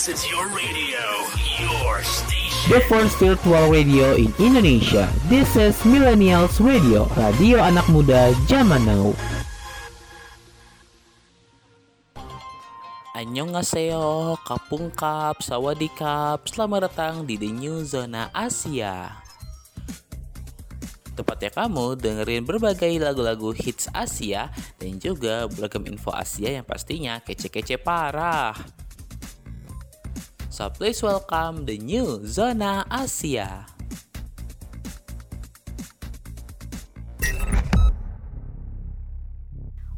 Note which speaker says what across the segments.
Speaker 1: This is your radio, your station.
Speaker 2: The first virtual radio in Indonesia. This is Millennials Radio, radio anak muda zaman now.
Speaker 3: Annyeonghaseyo, Kapungkap, Sawadikap, selamat datang di The New Zona Asia. Tepatnya kamu dengerin berbagai lagu-lagu hits Asia dan juga beragam info Asia yang pastinya kece-kece parah. So please welcome the new Zona Asia.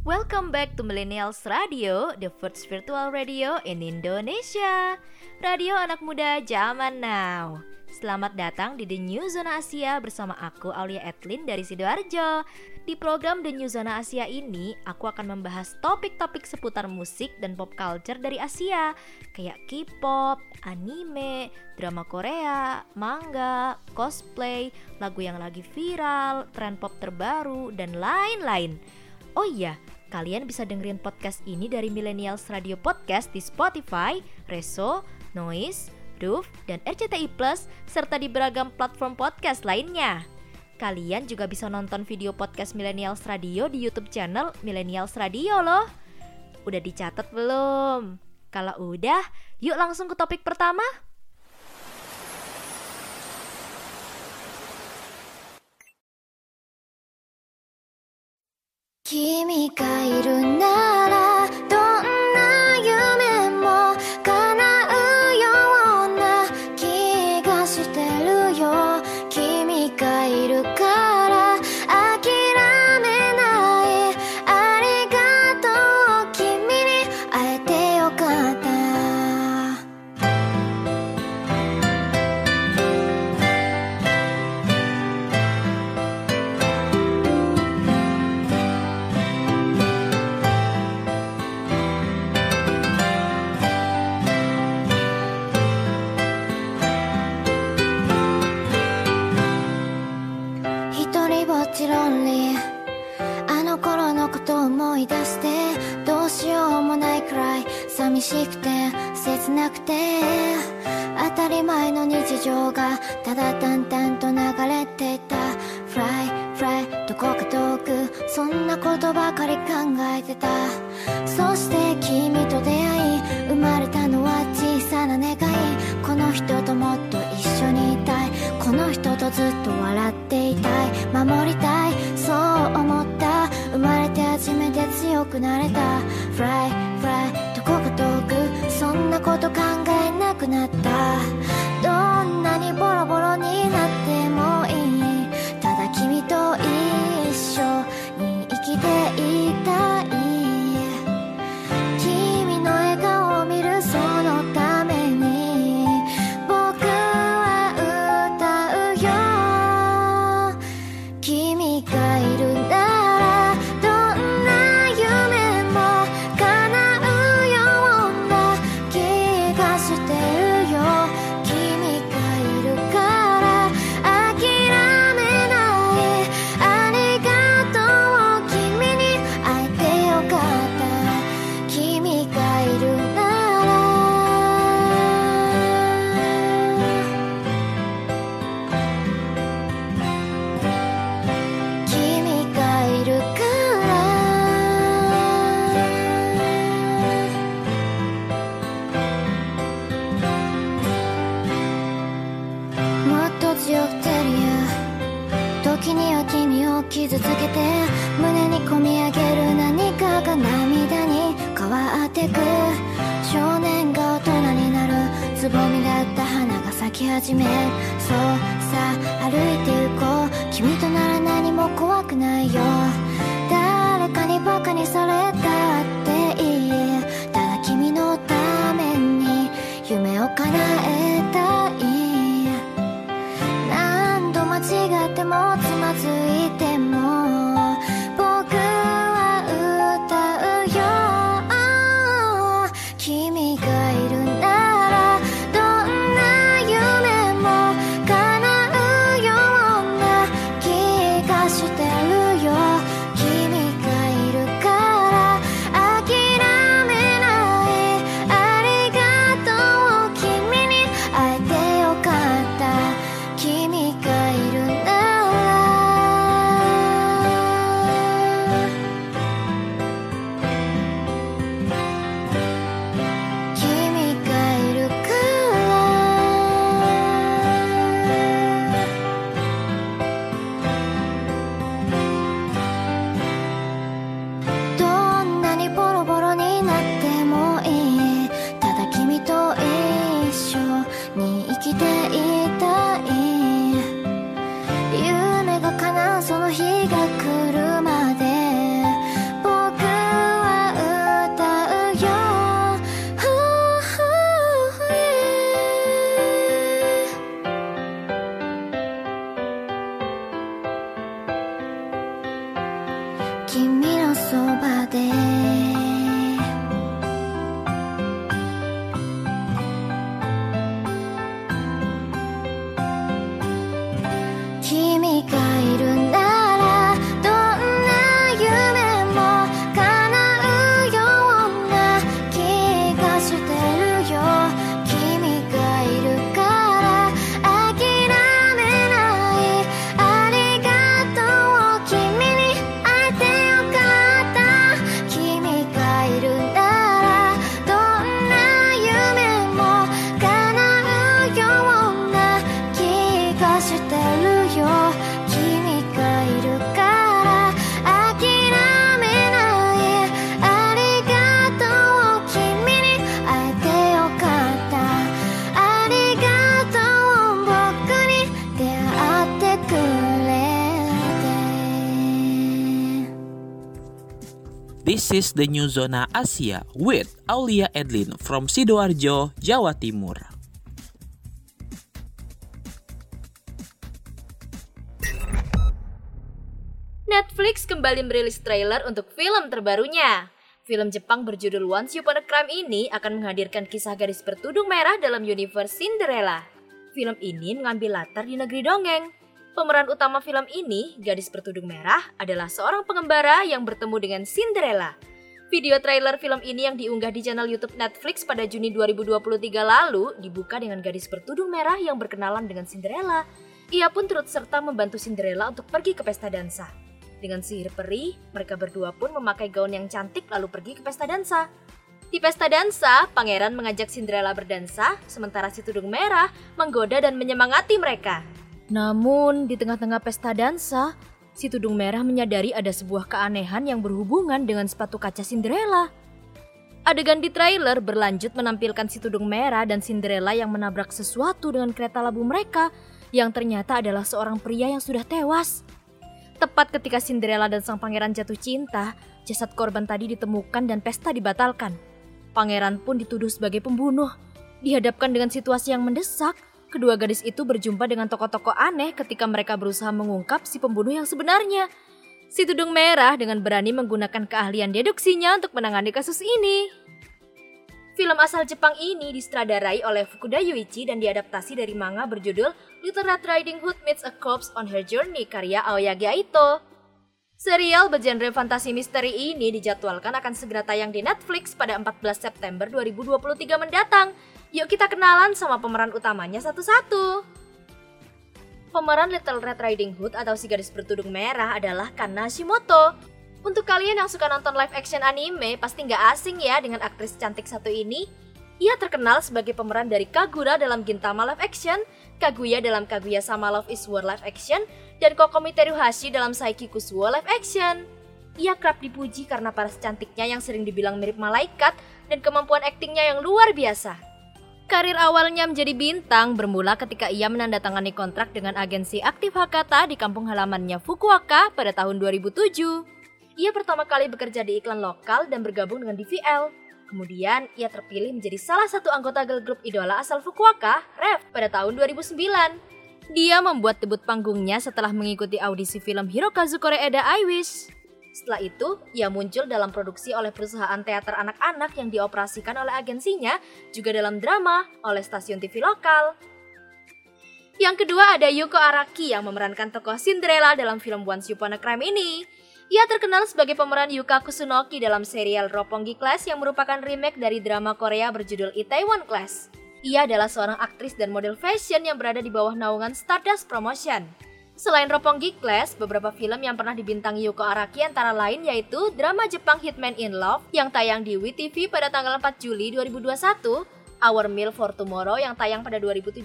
Speaker 4: Welcome back to Millennials Radio, the first virtual radio in Indonesia. Radio anak muda zaman now. Selamat datang di The New Zona Asia bersama aku Aulia Etlin dari Sidoarjo. Di program The New Zona Asia ini, aku akan membahas topik-topik seputar musik dan pop culture dari Asia, kayak K-pop, anime, drama Korea, manga, cosplay, lagu yang lagi viral, tren pop terbaru, dan lain-lain. Oh iya, kalian bisa dengerin podcast ini dari Millennials Radio Podcast di Spotify, Reso, Noise, dan RCTI Plus, serta di beragam platform podcast lainnya. Kalian juga bisa nonton video podcast Millennials Radio di YouTube channel Millennials Radio loh. Udah dicatat belum? Kalau udah, yuk langsung ke topik pertama.
Speaker 5: Kimi ga iru nara 寂しくて切なくて当たり前の日常がただ淡々と流れてた。Fly, fly どこか遠くそんなことばかり考えてた。そして君と出会い生まれたのは小さな願い。この人ともっと一緒に人とずっと笑っていたい。守りたい。そう思った。生まれて初めて強くなれた。Fly, fly どこか遠くそんなこと考えなくなった。どんなにボロボロになってもいい。ただ君と一緒に生きていい。
Speaker 3: Is the new Zona Asia with Aulia Edlin from Sidoarjo, Jawa Timur.
Speaker 4: Netflix kembali merilis trailer untuk film terbarunya. Film Jepang berjudul Once Upon a Crime ini akan menghadirkan kisah gadis bertudung merah dalam universe Cinderella. Film ini mengambil latar di negeri dongeng. Pemeran utama film ini, gadis bertudung merah, adalah seorang pengembara yang bertemu dengan Cinderella. Video trailer film ini yang diunggah di channel YouTube Netflix pada Juni 2023 lalu dibuka dengan gadis bertudung merah yang berkenalan dengan Cinderella. Ia pun turut serta membantu Cinderella untuk pergi ke pesta dansa. Dengan sihir peri, mereka berdua pun memakai gaun yang cantik lalu pergi ke pesta dansa. Di pesta dansa, pangeran mengajak Cinderella berdansa, sementara si tudung merah menggoda dan menyemangati mereka. Namun, di tengah-tengah pesta dansa, si tudung merah menyadari ada sebuah keanehan yang berhubungan dengan sepatu kaca Cinderella. Adegan di trailer berlanjut menampilkan si tudung merah dan Cinderella yang menabrak sesuatu dengan kereta labu mereka, yang ternyata adalah seorang pria yang sudah tewas. Tepat ketika Cinderella dan sang pangeran jatuh cinta, jasad korban tadi ditemukan dan pesta dibatalkan. Pangeran pun dituduh sebagai pembunuh. Dihadapkan dengan situasi yang mendesak, kedua gadis itu berjumpa dengan tokoh-tokoh aneh ketika mereka berusaha mengungkap si pembunuh yang sebenarnya. Si tudung merah dengan berani menggunakan keahlian deduksinya untuk menangani kasus ini. Film asal Jepang ini disutradarai oleh Fukuda Yuichi dan diadaptasi dari manga berjudul Little Red Riding Hood Meets a Corpse on Her Journey karya Aoyagi Aito. Serial bergenre fantasi misteri ini dijadwalkan akan segera tayang di Netflix pada 14 September 2023 mendatang. Yuk kita kenalan sama pemeran utamanya satu-satu. Pemeran Little Red Riding Hood atau si gadis bertudung merah adalah Kana Shimoto. Untuk kalian yang suka nonton live action anime, pasti nggak asing ya dengan aktris cantik satu ini. Ia terkenal sebagai pemeran dari Kagura dalam Gintama live action, Kaguya dalam Kaguya Sama Love is War live action, dan Kokomi Teruhashi dalam Saiki Kusuo live action. Ia kerap dipuji karena paras cantiknya yang sering dibilang mirip malaikat dan kemampuan aktingnya yang luar biasa. Karir awalnya menjadi bintang bermula ketika ia menandatangani kontrak dengan agensi aktif Hakata di kampung halamannya Fukuoka pada tahun 2007. Ia pertama kali bekerja di iklan lokal dan bergabung dengan DVL. Kemudian, ia terpilih menjadi salah satu anggota girl group idola asal Fukuoka, Rev, pada tahun 2009. Dia membuat debut panggungnya setelah mengikuti audisi film Hirokazu Koreeda I Wish. Setelah itu, ia muncul dalam produksi oleh perusahaan teater anak-anak yang dioperasikan oleh agensinya, juga dalam drama oleh stasiun TV lokal. Yang kedua ada Yuko Araki yang memerankan tokoh Cinderella dalam film Once Upon a Crime ini. Ia terkenal sebagai pemeran Yuka Kusunoki dalam serial Roppongi Class yang merupakan remake dari drama Korea berjudul Itaewon Class. Ia adalah seorang aktris dan model fashion yang berada di bawah naungan Stardust Promotion. Selain Roppongi Class, beberapa film yang pernah dibintangi Yuko Araki antara lain yaitu drama Jepang Hitman in Love yang tayang di WeTV pada tanggal 4 Juli 2021, Our Meal for Tomorrow yang tayang pada 2017,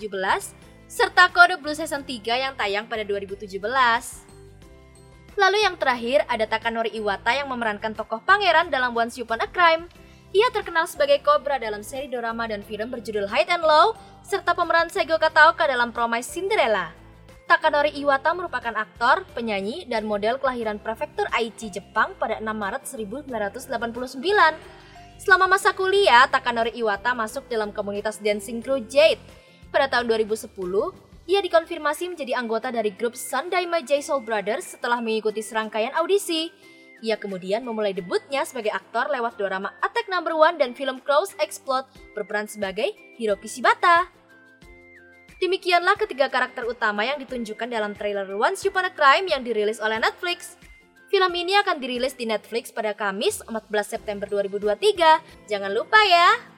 Speaker 4: serta Kode Blue Season 3 yang tayang pada 2017. Lalu yang terakhir ada Takanori Iwata yang memerankan tokoh pangeran dalam Once Upon a Crime. Ia terkenal sebagai Cobra dalam seri drama dan film berjudul Hide and Low, serta pemeran Seigo Kataoka dalam Promise Cinderella. Takanori Iwata merupakan aktor, penyanyi, dan model kelahiran prefektur Aichi, Jepang pada 6 Maret 1989. Selama masa kuliah, Takanori Iwata masuk dalam komunitas dancing crew Jade. Pada tahun 2010, ia dikonfirmasi menjadi anggota dari grup Sundaima J Soul Brothers setelah mengikuti serangkaian audisi. Ia kemudian memulai debutnya sebagai aktor lewat drama Attack Number One dan film Crows Explode berperan sebagai Hiroki Shibata. Demikianlah ketiga karakter utama yang ditunjukkan dalam trailer Once Upon a Crime yang dirilis oleh Netflix. Film ini akan dirilis di Netflix pada Kamis 14 September 2023. Jangan lupa ya!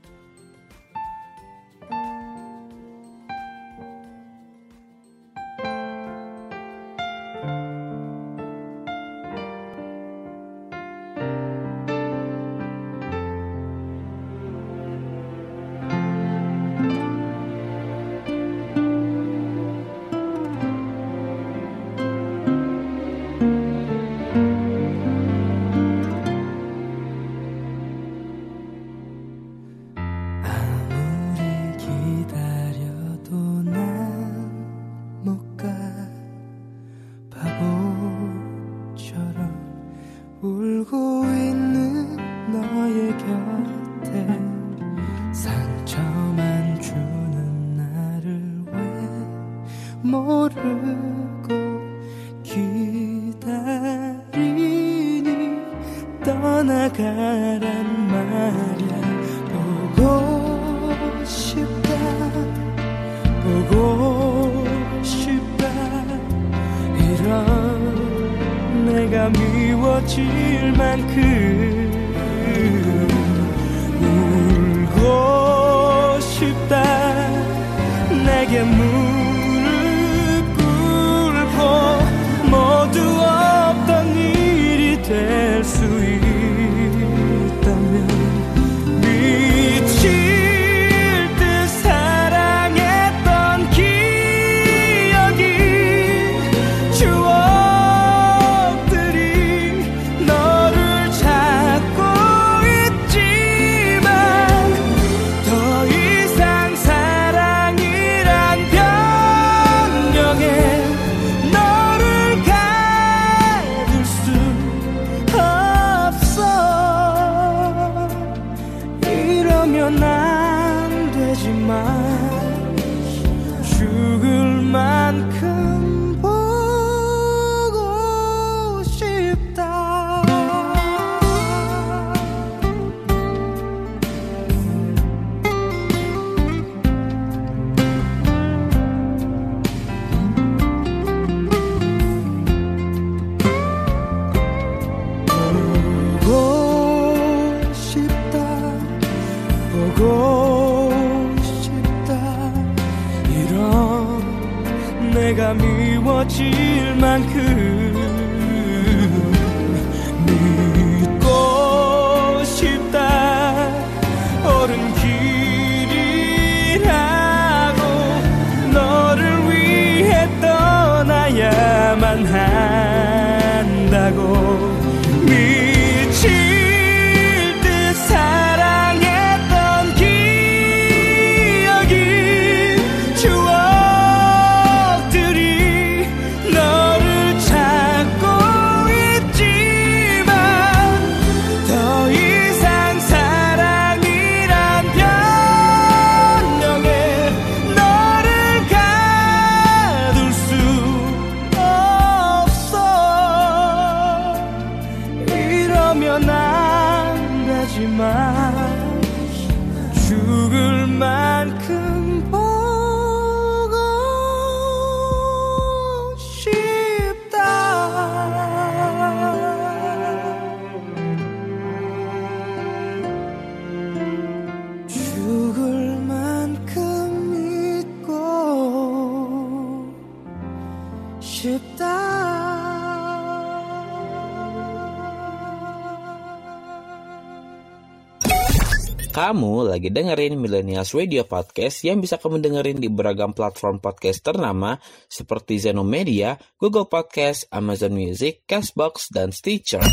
Speaker 3: Kamu lagi dengerin Millennials Radio Podcast yang bisa kamu dengerin di beragam platform podcast ternama seperti Zeno Media, Google Podcast, Amazon Music, Castbox, dan Stitcher.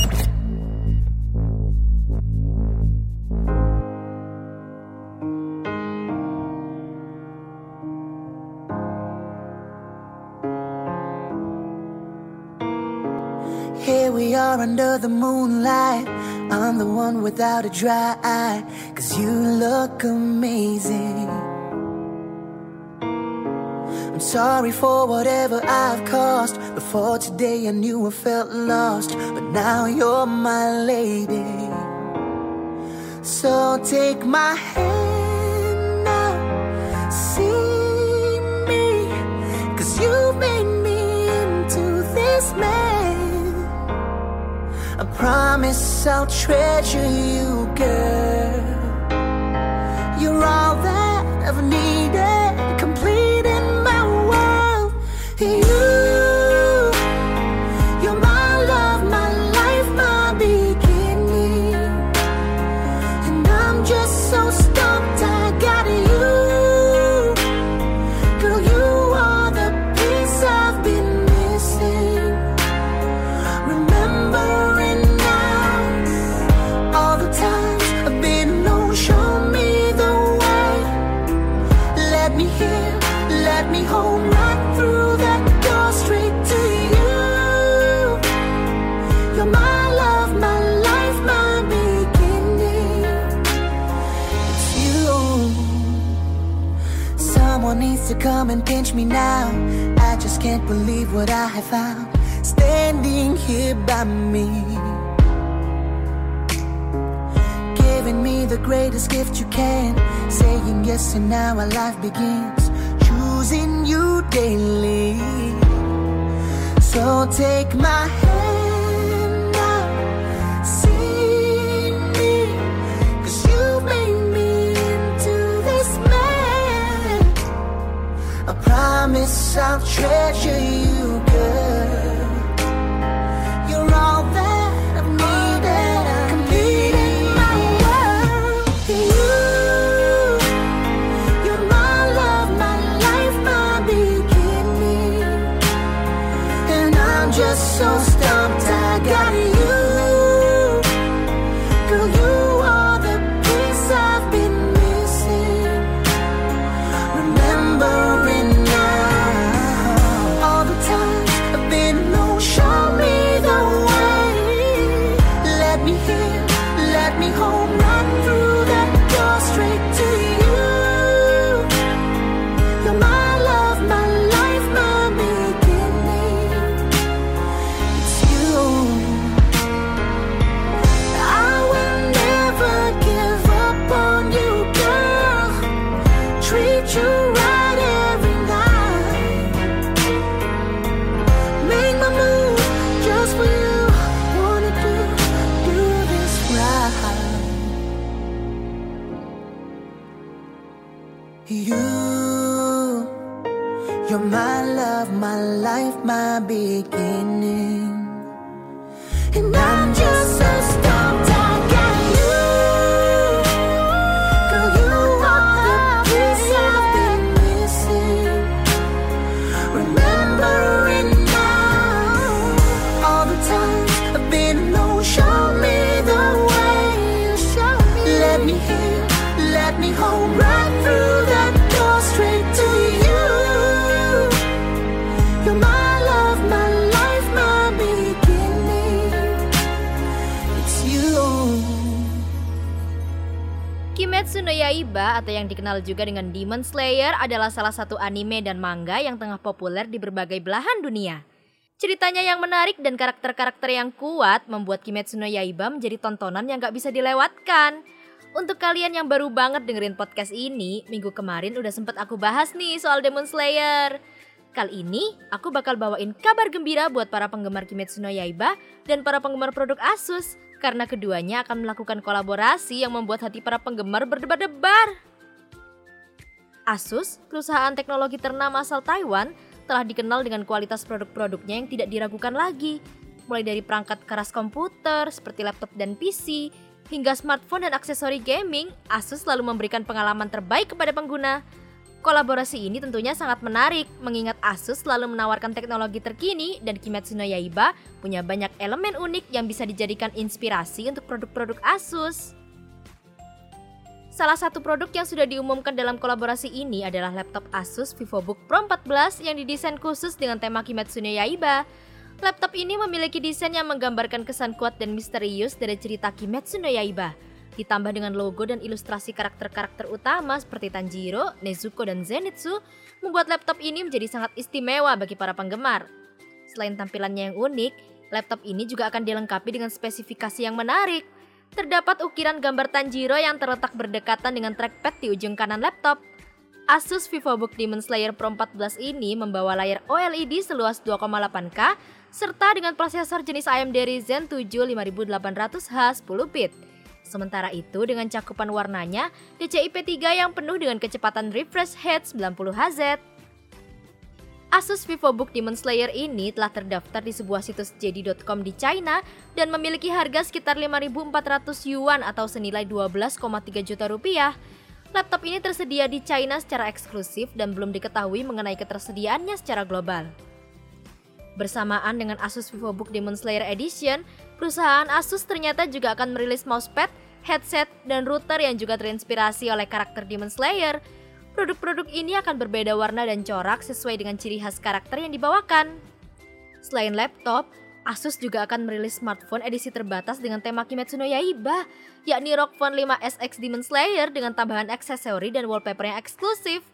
Speaker 6: Here we are under the moonlight I'm the one without a dry eye, cause you look amazing. I'm sorry for whatever I've caused. Before today, I knew I felt lost, but now you're my lady. So take my hand. promise I'll treasure you, girl. You're all that. What I have found. Standing here by me. Giving me the greatest gift you can. Saying yes, and now our life begins. Choosing you daily. So take my hand now. See me. You made me into this man. I promise I'll treasure you,
Speaker 4: dikenal juga dengan Demon Slayer adalah salah satu anime dan manga yang tengah populer di berbagai belahan dunia. Ceritanya yang menarik dan karakter-karakter yang kuat membuat Kimetsu no Yaiba menjadi tontonan yang gak bisa dilewatkan. Untuk kalian yang baru banget dengerin podcast ini, minggu kemarin udah sempet aku bahas nih soal Demon Slayer. Kali ini, aku bakal bawain kabar gembira buat para penggemar Kimetsu no Yaiba dan para penggemar produk Asus karena keduanya akan melakukan kolaborasi yang membuat hati para penggemar berdebar-debar. Asus, perusahaan teknologi ternama asal Taiwan, telah dikenal dengan kualitas produk-produknya yang tidak diragukan lagi. Mulai dari perangkat keras komputer seperti laptop dan PC, hingga smartphone dan aksesori gaming, Asus selalu memberikan pengalaman terbaik kepada pengguna. Kolaborasi ini tentunya sangat menarik, mengingat Asus selalu menawarkan teknologi terkini dan Kimetsu no Yaiba punya banyak elemen unik yang bisa dijadikan inspirasi untuk produk-produk Asus. Salah satu produk yang sudah diumumkan dalam kolaborasi ini adalah laptop Asus VivoBook Pro 14 yang didesain khusus dengan tema Kimetsu no Yaiba. Laptop ini memiliki desain yang menggambarkan kesan kuat dan misterius dari cerita Kimetsu no Yaiba. Ditambah dengan logo dan ilustrasi karakter-karakter utama seperti Tanjiro, Nezuko, dan Zenitsu, membuat laptop ini menjadi sangat istimewa bagi para penggemar. Selain tampilannya yang unik, laptop ini juga akan dilengkapi dengan spesifikasi yang menarik. Terdapat ukiran gambar Tanjiro yang terletak berdekatan dengan trackpad di ujung kanan laptop. Asus VivoBook Demon Slayer Pro 14 ini membawa layar OLED seluas 2,8K serta dengan prosesor jenis AMD Ryzen 7 5800H 10 bit. Sementara itu dengan cakupan warnanya DCI-P3 yang penuh dengan kecepatan refresh rate 90Hz. Asus VivoBook Demon Slayer ini telah terdaftar di sebuah situs JD.com di China dan memiliki harga sekitar 5.400 yuan atau senilai 12,3 juta rupiah. Laptop ini tersedia di China secara eksklusif dan belum diketahui mengenai ketersediaannya secara global. Bersamaan dengan Asus VivoBook Demon Slayer Edition, perusahaan Asus ternyata juga akan merilis mousepad, headset, dan router yang juga terinspirasi oleh karakter Demon Slayer. Produk-produk ini akan berbeda warna dan corak sesuai dengan ciri khas karakter yang dibawakan. Selain laptop, Asus juga akan merilis smartphone edisi terbatas dengan tema Kimetsu no Yaiba, yakni ROG Phone 5 SX Demon Slayer dengan tambahan aksesori dan wallpaper yang eksklusif.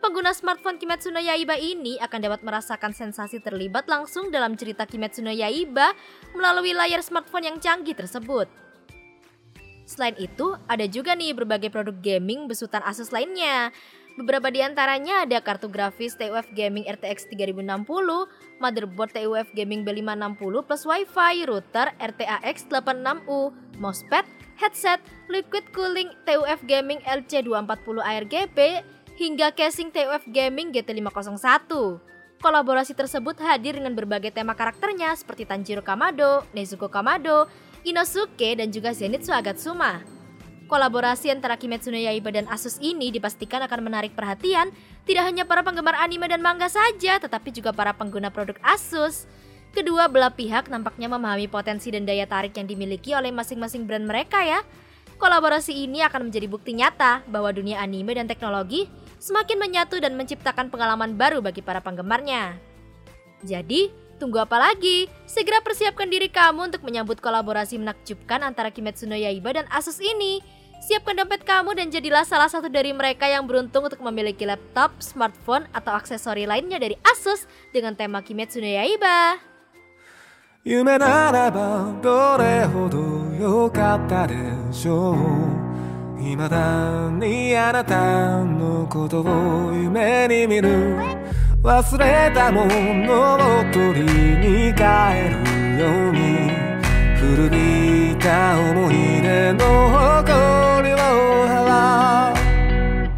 Speaker 4: Pengguna smartphone Kimetsu no Yaiba ini akan dapat merasakan sensasi terlibat langsung dalam cerita Kimetsu no Yaiba melalui layar smartphone yang canggih tersebut. Selain itu, ada juga nih berbagai produk gaming besutan Asus lainnya. Beberapa di antaranya ada kartu grafis TUF Gaming RTX 3060, motherboard TUF Gaming B560 plus WiFi, router RTAX 86U, mousepad, headset, liquid cooling TUF Gaming LC240 ARGB, hingga casing TUF Gaming GT501. Kolaborasi tersebut hadir dengan berbagai tema karakternya seperti Tanjiro Kamado, Nezuko Kamado, Inosuke, dan juga Zenitsu Agatsuma. Kolaborasi antara Kimetsu no Yaiba dan Asus ini dipastikan akan menarik perhatian tidak hanya para penggemar anime dan manga saja, tetapi juga para pengguna produk Asus. Kedua belah pihak nampaknya memahami potensi dan daya tarik yang dimiliki oleh masing-masing brand mereka ya. Kolaborasi ini akan menjadi bukti nyata bahwa dunia anime dan teknologi semakin menyatu dan menciptakan pengalaman baru bagi para penggemarnya. Jadi, tunggu apa lagi? Segera persiapkan diri kamu untuk menyambut kolaborasi menakjubkan antara Kimetsu no Yaiba dan Asus ini. Siapkan dompet kamu dan jadilah salah satu dari mereka yang beruntung untuk memiliki laptop, smartphone, atau aksesori lainnya dari Asus dengan tema Kimetsu no Yaiba.
Speaker 7: 夢ならばどれほど良かったでしょう未だにあなたのことを夢に見る 忘れたものを取りに帰るように古びた思い出の誇りを払う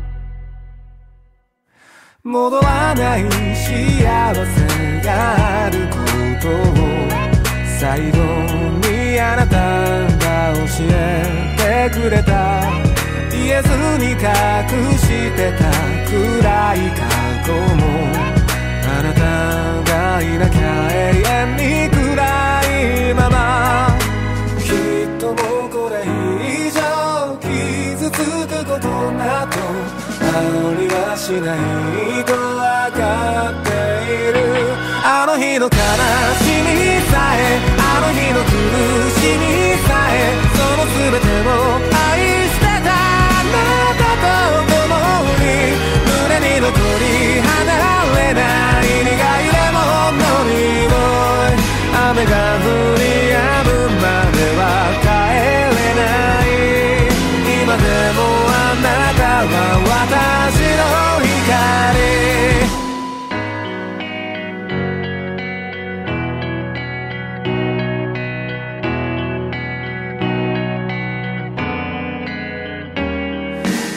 Speaker 7: 戻らない幸せがあることを最後にあなたが教えてくれた言えずに隠してた暗い過去もがいなきゃ永遠に暗いままきっともうこれ以上傷つくことなどありはしないとわかっているあの日の悲しみさえあの日の苦しみさえその全てを雨が降り止むまでは帰れない。今でもあなたは私の光。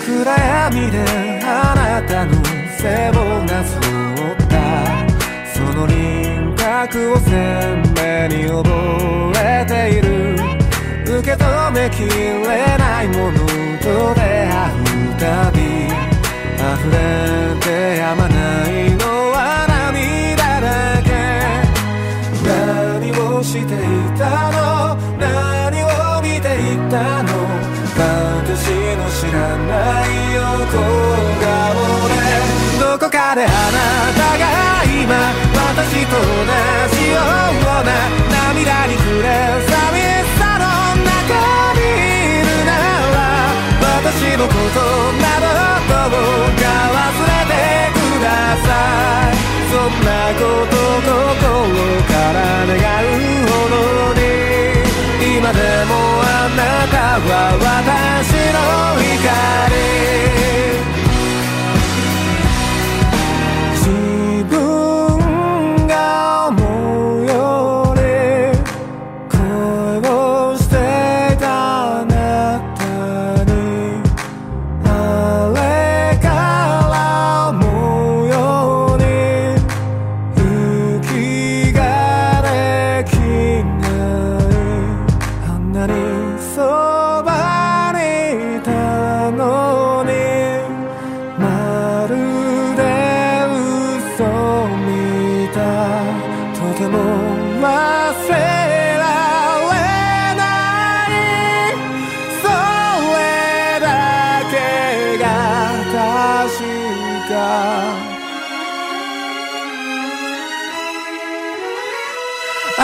Speaker 7: 暗闇であなたの背をなぞった。その輪郭を鮮に覚えている？受け止めきれないものと出会うたび。溢れてやまないのは涙だけ。何をしていたの？何を見ていたの？私の知らない横顔でどこかであなたが今私と同じような涙に暮れ寂しさの中にいるなら私のことなどどう。か忘れてください。そんなこと心から願うほどに今でもあなたは私も忘れられない。それだけが確か。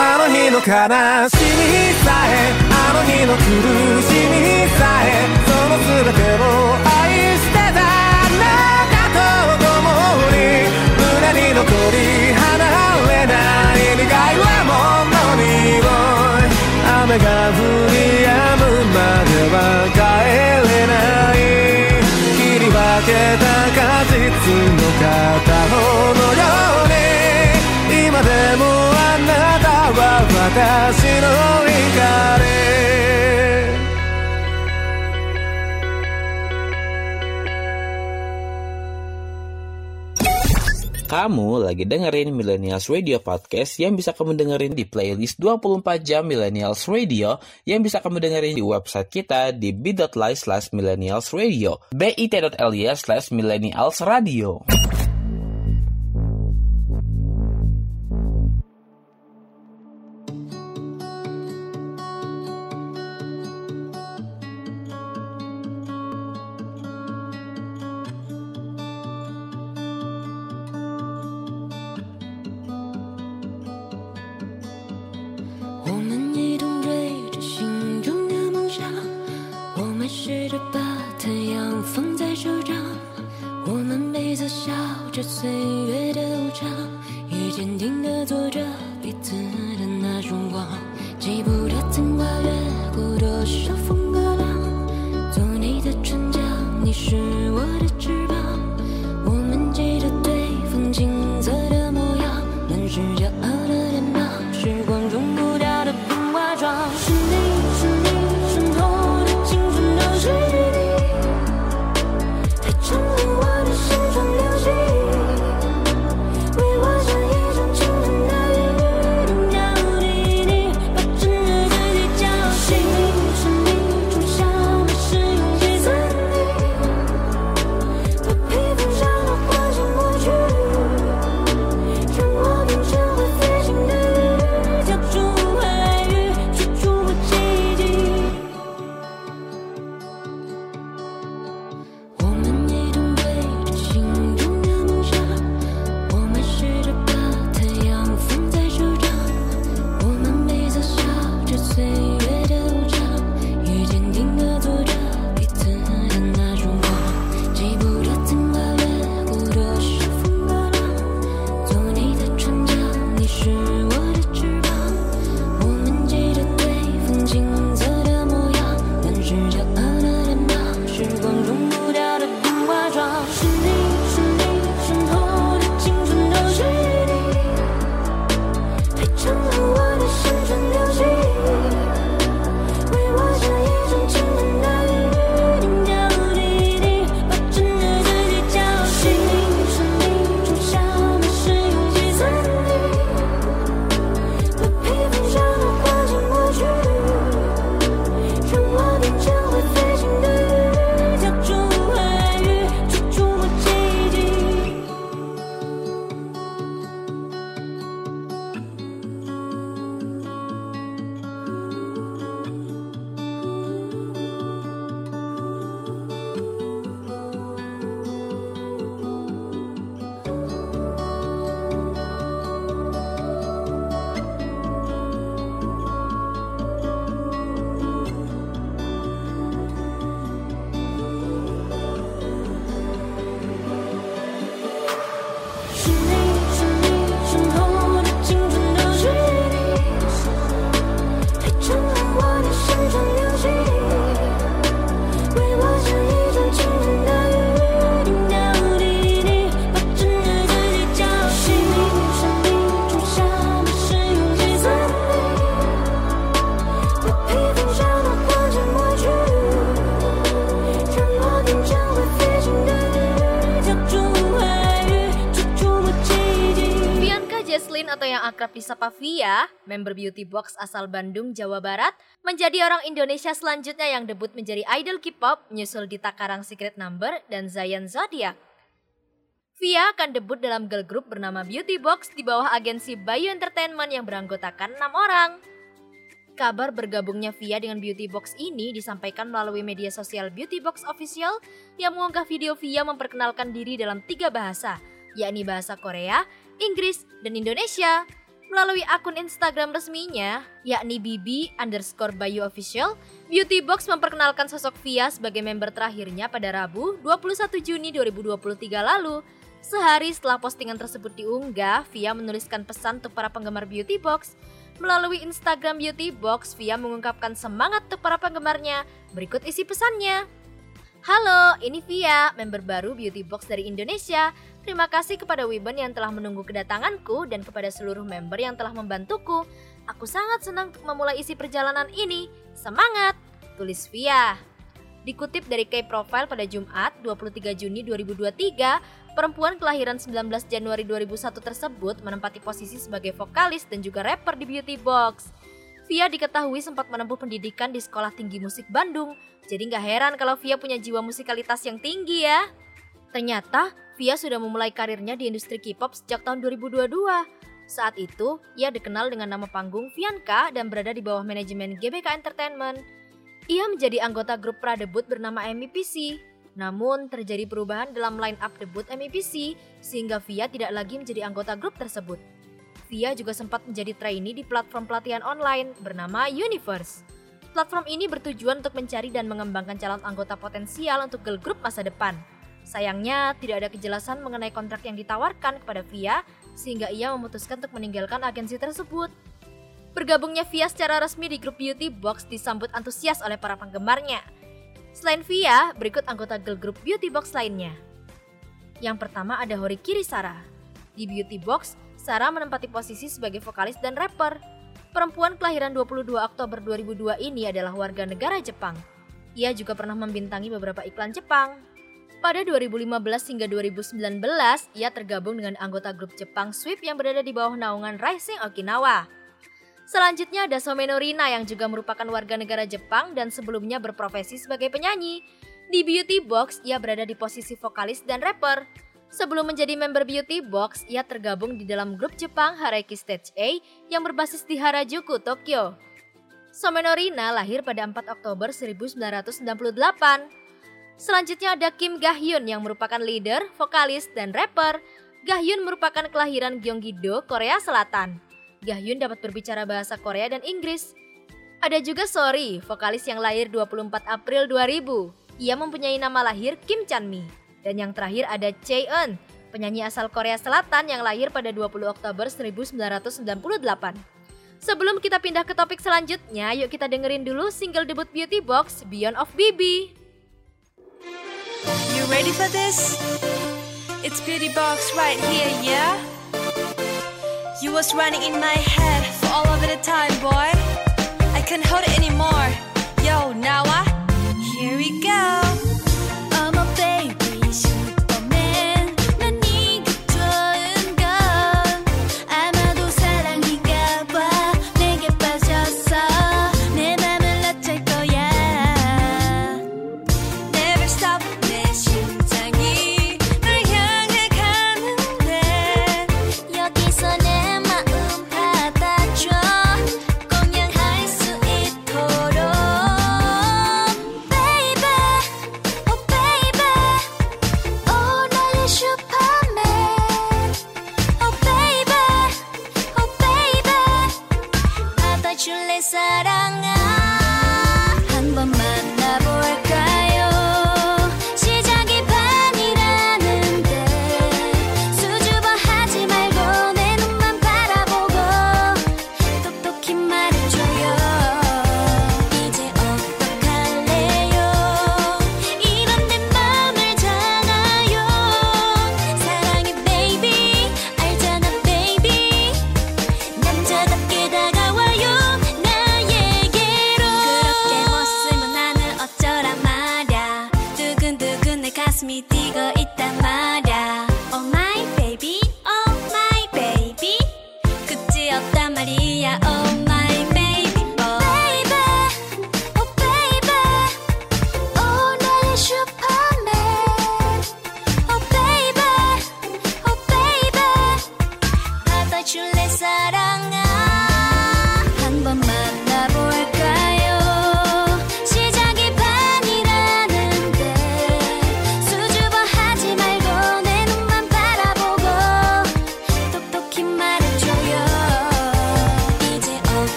Speaker 7: あの日の悲しみさえあの日の苦しみさえその全てを
Speaker 8: の片方のように今でもあなたは私の
Speaker 3: Kamu lagi dengerin Millennials Radio Podcast yang bisa kamu dengerin di playlist 24 jam Millennials Radio yang bisa kamu dengerin di website kita di bit.ly slash millennials radio bit.ly slash millennials radio.
Speaker 4: Akrab disapa Via, member beauty box asal Bandung, Jawa Barat, menjadi orang Indonesia selanjutnya yang debut menjadi idol K-pop, nyusul di Takarang Secret Number dan Zion Zodiac. Via akan debut dalam girl group bernama Beauty Box di bawah agensi Bayu Entertainment yang beranggotakan enam orang. Kabar bergabungnya Via dengan Beauty Box ini disampaikan melalui media sosial Beauty Box Official yang mengunggah video Via memperkenalkan diri dalam tiga bahasa, yakni bahasa Korea, Inggris, dan Indonesia. Melalui akun Instagram resminya, yakni Bibi underscore Bayu Official, Beauty Box memperkenalkan sosok Via sebagai member terakhirnya pada Rabu 21 Juni 2023 lalu. Sehari setelah postingan tersebut diunggah, Via menuliskan pesan untuk para penggemar Beauty Box. Melalui Instagram Beauty Box, Via mengungkapkan semangat untuk para penggemarnya. Berikut isi pesannya. Halo, ini Via, member baru Beauty Box dari Indonesia. Terima kasih kepada Wiben yang telah menunggu kedatanganku dan kepada seluruh member yang telah membantuku. Aku sangat senang untuk memulai isi perjalanan ini. Semangat! Tulis Via. Dikutip dari K-Profile pada Jumat 23 Juni 2023, perempuan kelahiran 19 Januari 2001 tersebut menempati posisi sebagai vokalis dan juga rapper di Beauty Box. Via diketahui sempat menempuh pendidikan di Sekolah Tinggi Musik Bandung, jadi nggak heran kalau Via punya jiwa musikalitas yang tinggi ya. Ternyata, Via sudah memulai karirnya di industri K-pop sejak tahun 2022. Saat itu, ia dikenal dengan nama panggung Vianka dan berada di bawah manajemen GBK Entertainment. Ia menjadi anggota grup pra-debut bernama MEPC. Namun, terjadi perubahan dalam line-up debut MEPC, sehingga Via tidak lagi menjadi anggota grup tersebut. Via juga sempat menjadi trainee di platform pelatihan online bernama Universe. Platform ini bertujuan untuk mencari dan mengembangkan calon anggota potensial untuk girl group masa depan. Sayangnya, tidak ada kejelasan mengenai kontrak yang ditawarkan kepada Via, sehingga ia memutuskan untuk meninggalkan agensi tersebut. Bergabungnya Via secara resmi di grup Beauty Box disambut antusias oleh para penggemarnya. Selain Via, berikut anggota girl group Beauty Box lainnya. Yang pertama ada Hori Kirisara. Di Beauty Box, Sarah menempati posisi sebagai vokalis dan rapper. Perempuan kelahiran 22 Oktober 2002 ini adalah warga negara Jepang. Ia juga pernah membintangi beberapa iklan Jepang. Pada 2015 hingga 2019, ia tergabung dengan anggota grup Jepang Sweep yang berada di bawah naungan Rising Okinawa. Selanjutnya ada Someno Rina yang juga merupakan warga negara Jepang dan sebelumnya berprofesi sebagai penyanyi. Di Beauty Box, ia berada di posisi vokalis dan rapper. Sebelum menjadi member Beauty Box, ia tergabung di dalam grup Jepang Hareki Stage A yang berbasis di Harajuku, Tokyo. Someno Rina lahir pada 4 Oktober 1998. Selanjutnya ada Kim Gahyun yang merupakan leader, vokalis, dan rapper. Gahyun merupakan kelahiran Gyeonggi-do, Korea Selatan. Gahyun dapat berbicara bahasa Korea dan Inggris. Ada juga Sori, vokalis yang lahir 24 April 2000. Ia mempunyai nama lahir Kim Chanmi. Dan yang terakhir ada Chae Eun, penyanyi asal Korea Selatan yang lahir pada 20 Oktober 1998. Sebelum kita pindah ke topik selanjutnya, yuk kita dengerin dulu single debut Beauty Box Beyond of Bibi.
Speaker 9: You ready for this? It's Beauty Box right here, yeah? You was running in my head for all of the time, boy. I can't hold it anymore. Yo, now I, here we go.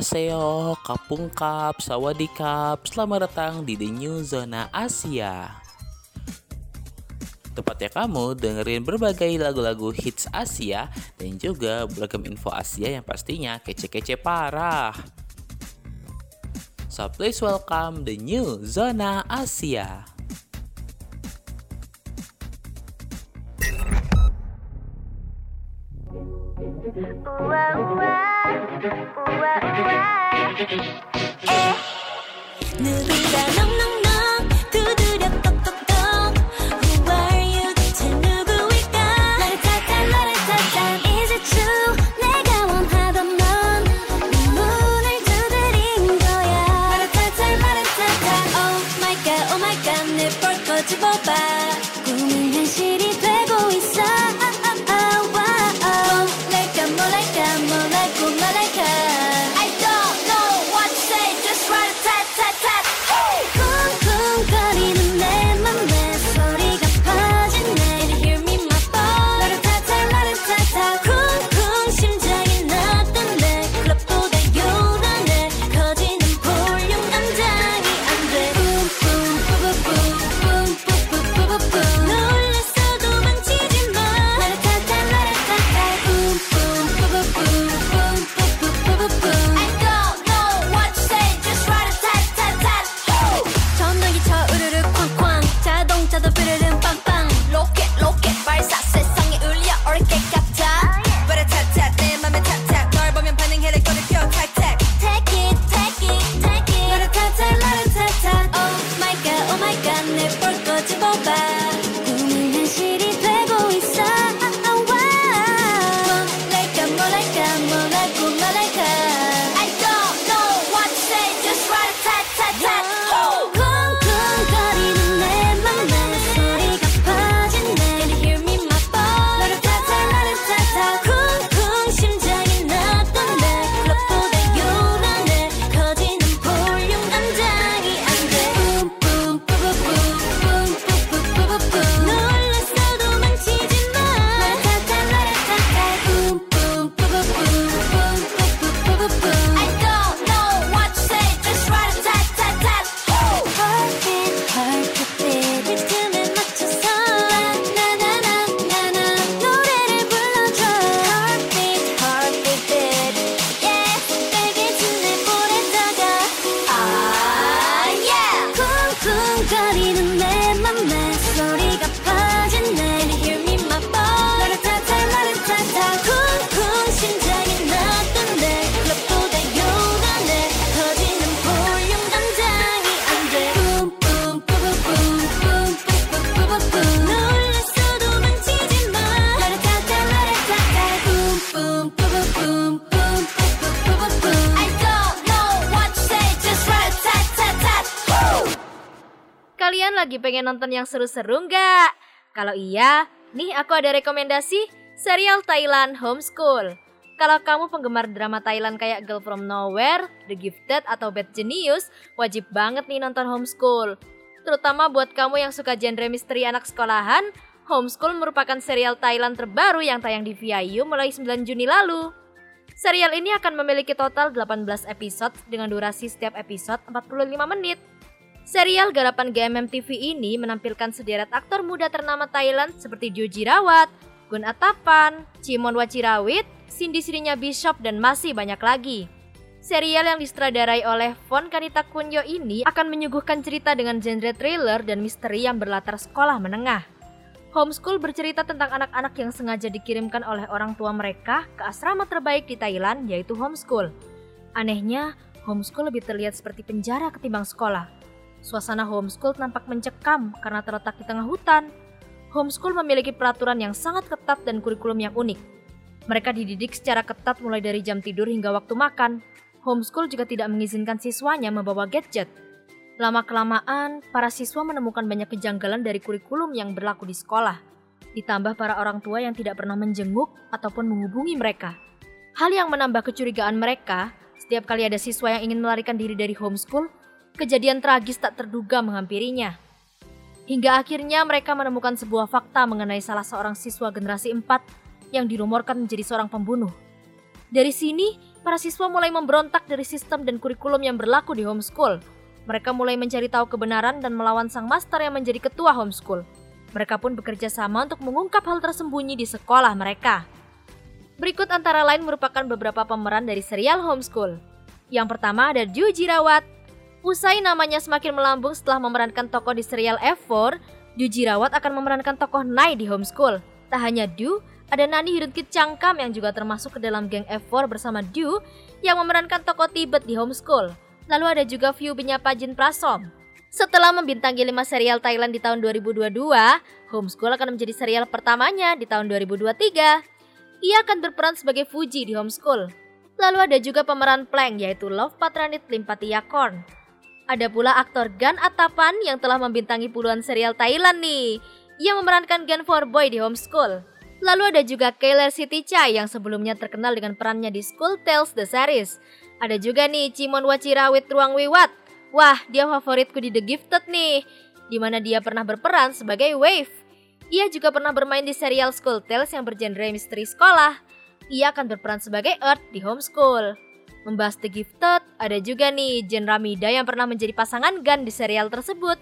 Speaker 3: Annyeonghaseyo, Kapungkap, Sawadikap, selamat datang di The New Zona Asia. Tempatnya kamu dengerin berbagai lagu-lagu hits Asia dan juga beragam info Asia yang pastinya kece-kece parah. So please welcome The New Zona Asia.
Speaker 9: 우와 우와. 우와 우와.
Speaker 5: 누비가
Speaker 4: 넉넉 nonton yang seru-seru nggak? Kalau iya, nih aku ada rekomendasi serial Thailand Homeschool. Kalau kamu penggemar drama Thailand kayak Girl From Nowhere, The Gifted, atau Bad Genius, wajib banget nih nonton Homeschool. Terutama buat kamu yang suka genre misteri anak sekolahan, Homeschool merupakan serial Thailand terbaru yang tayang di Viu mulai 9 Juni lalu. Serial ini akan memiliki total 18 episode dengan durasi setiap episode 45 menit. Serial garapan GMM TV ini menampilkan sederet aktor muda ternama Thailand seperti Joji Rawat, Gun Atapan, Cimon Wacirawit, Cindy Sirinya Bishop, dan masih banyak lagi. Serial yang disutradarai oleh Von Kanita Kunyo ini akan menyuguhkan cerita dengan genre thriller dan misteri yang berlatar sekolah menengah. Homeschool bercerita tentang anak-anak yang sengaja dikirimkan oleh orang tua mereka ke asrama terbaik di Thailand yaitu homeschool. Anehnya, homeschool lebih terlihat seperti penjara ketimbang sekolah. Suasana homeschool nampak mencekam karena terletak di tengah hutan. Homeschool memiliki peraturan yang sangat ketat dan kurikulum yang unik. Mereka dididik secara ketat mulai dari jam tidur hingga waktu makan. Homeschool juga tidak mengizinkan siswanya membawa gadget. Lama-kelamaan, para siswa menemukan banyak kejanggalan dari kurikulum yang berlaku di sekolah. Ditambah para orang tua yang tidak pernah menjenguk ataupun menghubungi mereka. Hal yang menambah kecurigaan mereka, setiap kali ada siswa yang ingin melarikan diri dari homeschool, kejadian tragis tak terduga menghampirinya. Hingga akhirnya mereka menemukan sebuah fakta mengenai salah seorang siswa generasi 4 yang dirumorkan menjadi seorang pembunuh. Dari sini, para siswa mulai memberontak dari sistem dan kurikulum yang berlaku di homeschool mereka mulai mencari tahu kebenaran dan melawan sang master yang menjadi ketua homeschool. Mereka pun bekerja sama untuk mengungkap hal tersembunyi di sekolah mereka. Berikut antara lain merupakan beberapa pemeran dari serial Homeschool. Yang pertama ada Ju Jirawat. Usai namanya semakin melambung setelah memerankan tokoh di serial F4, Ju Jirawat akan memerankan tokoh Nai di Homeschool. Tak hanya Du, ada Nani Hirunkit Cangkam yang juga termasuk ke dalam geng F4 bersama Du yang memerankan tokoh Tibet di Homeschool. Lalu ada juga View Benyapa Jin Prasom. Setelah membintangi 5 serial Thailand di tahun 2022, Homeschool akan menjadi serial pertamanya di tahun 2023. Ia akan berperan sebagai Fuji di Homeschool. Lalu ada juga pemeran Plank yaitu Love Patranit Limpatia Korn. Ada pula aktor Gan Atapan yang telah membintangi puluhan serial Thailand nih. Ia memerankan Gan for Boy di Homeschool. Lalu ada juga Kayler City Chai yang sebelumnya terkenal dengan perannya di School Tales The Series. Ada juga nih Cimon Wacirawit Ruang Wiwat. Wah, dia favoritku di The Gifted nih, di mana dia pernah berperan sebagai Wave. Ia juga pernah bermain di serial School Tales yang bergenre misteri sekolah. Ia akan berperan sebagai Earth di Homeschool. Membahas The Gifted, ada juga nih Jen Ramida yang pernah menjadi pasangan Gun di serial tersebut.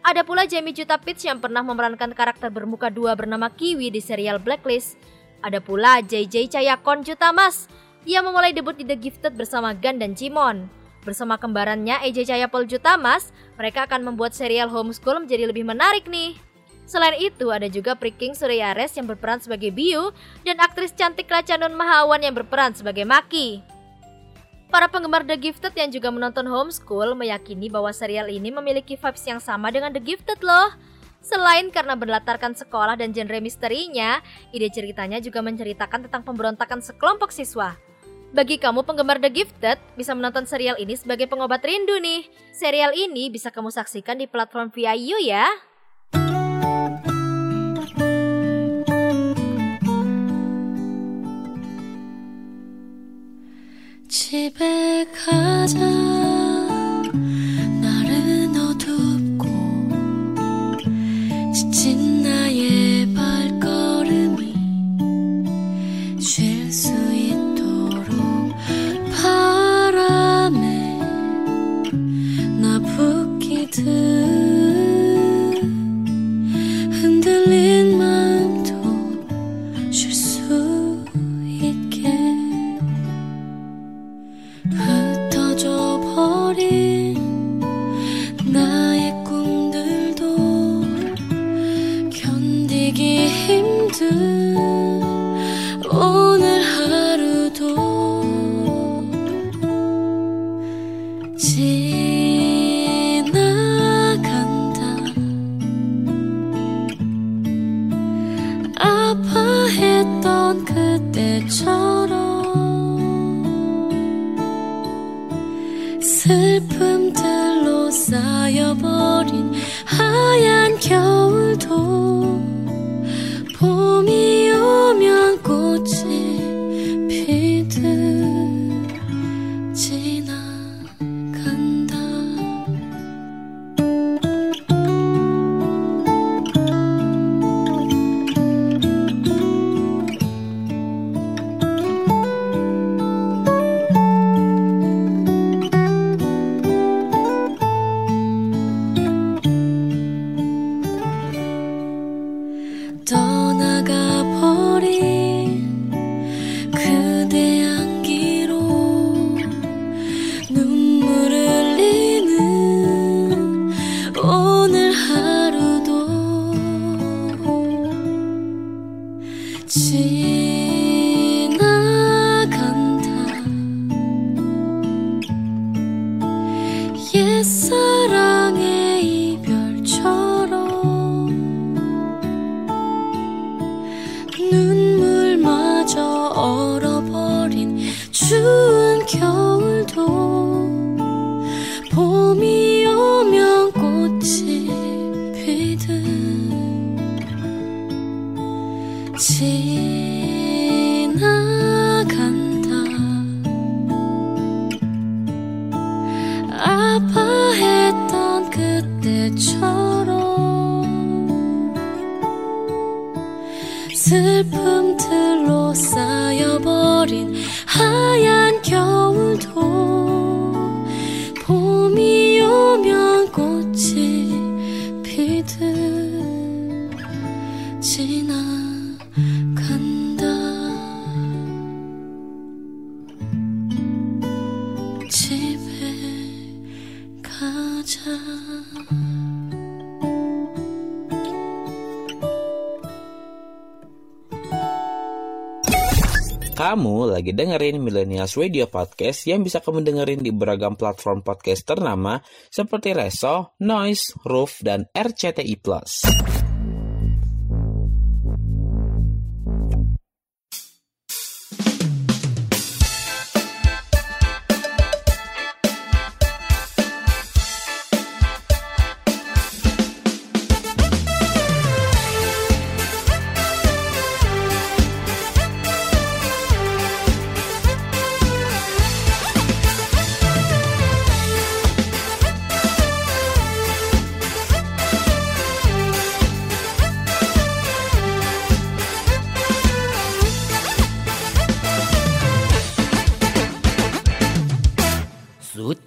Speaker 4: Ada pula Jamie Juta Pitts yang pernah memerankan karakter bermuka dua bernama Kiwi di serial Blacklist. Ada pula JJ Cayakon Jutamas ia memulai debut di The Gifted bersama Gan dan Cimon. Bersama kembarannya Eja Cahaya Paul Jutamas, mereka akan membuat serial Homeschool menjadi lebih menarik nih. Selain itu, ada juga Priking Suryares yang berperan sebagai Biu dan aktris cantik Racanun Mahawan yang berperan sebagai Maki. Para penggemar The Gifted yang juga menonton Homeschool meyakini bahwa serial ini memiliki vibes yang sama dengan The Gifted loh. Selain karena berlatarkan sekolah dan genre misterinya, ide ceritanya juga menceritakan tentang pemberontakan sekelompok siswa. Bagi kamu penggemar The Gifted, bisa menonton serial ini sebagai pengobat rindu nih. Serial ini bisa kamu saksikan di platform VIU ya.
Speaker 10: 집에 가자. 날은 어둡고 지친 나의 발걸음이
Speaker 3: 쉴수 dengerin Millennials Radio Podcast yang bisa kamu dengerin di beragam platform podcast ternama seperti Reso, Noise, Roof, dan RCTI+.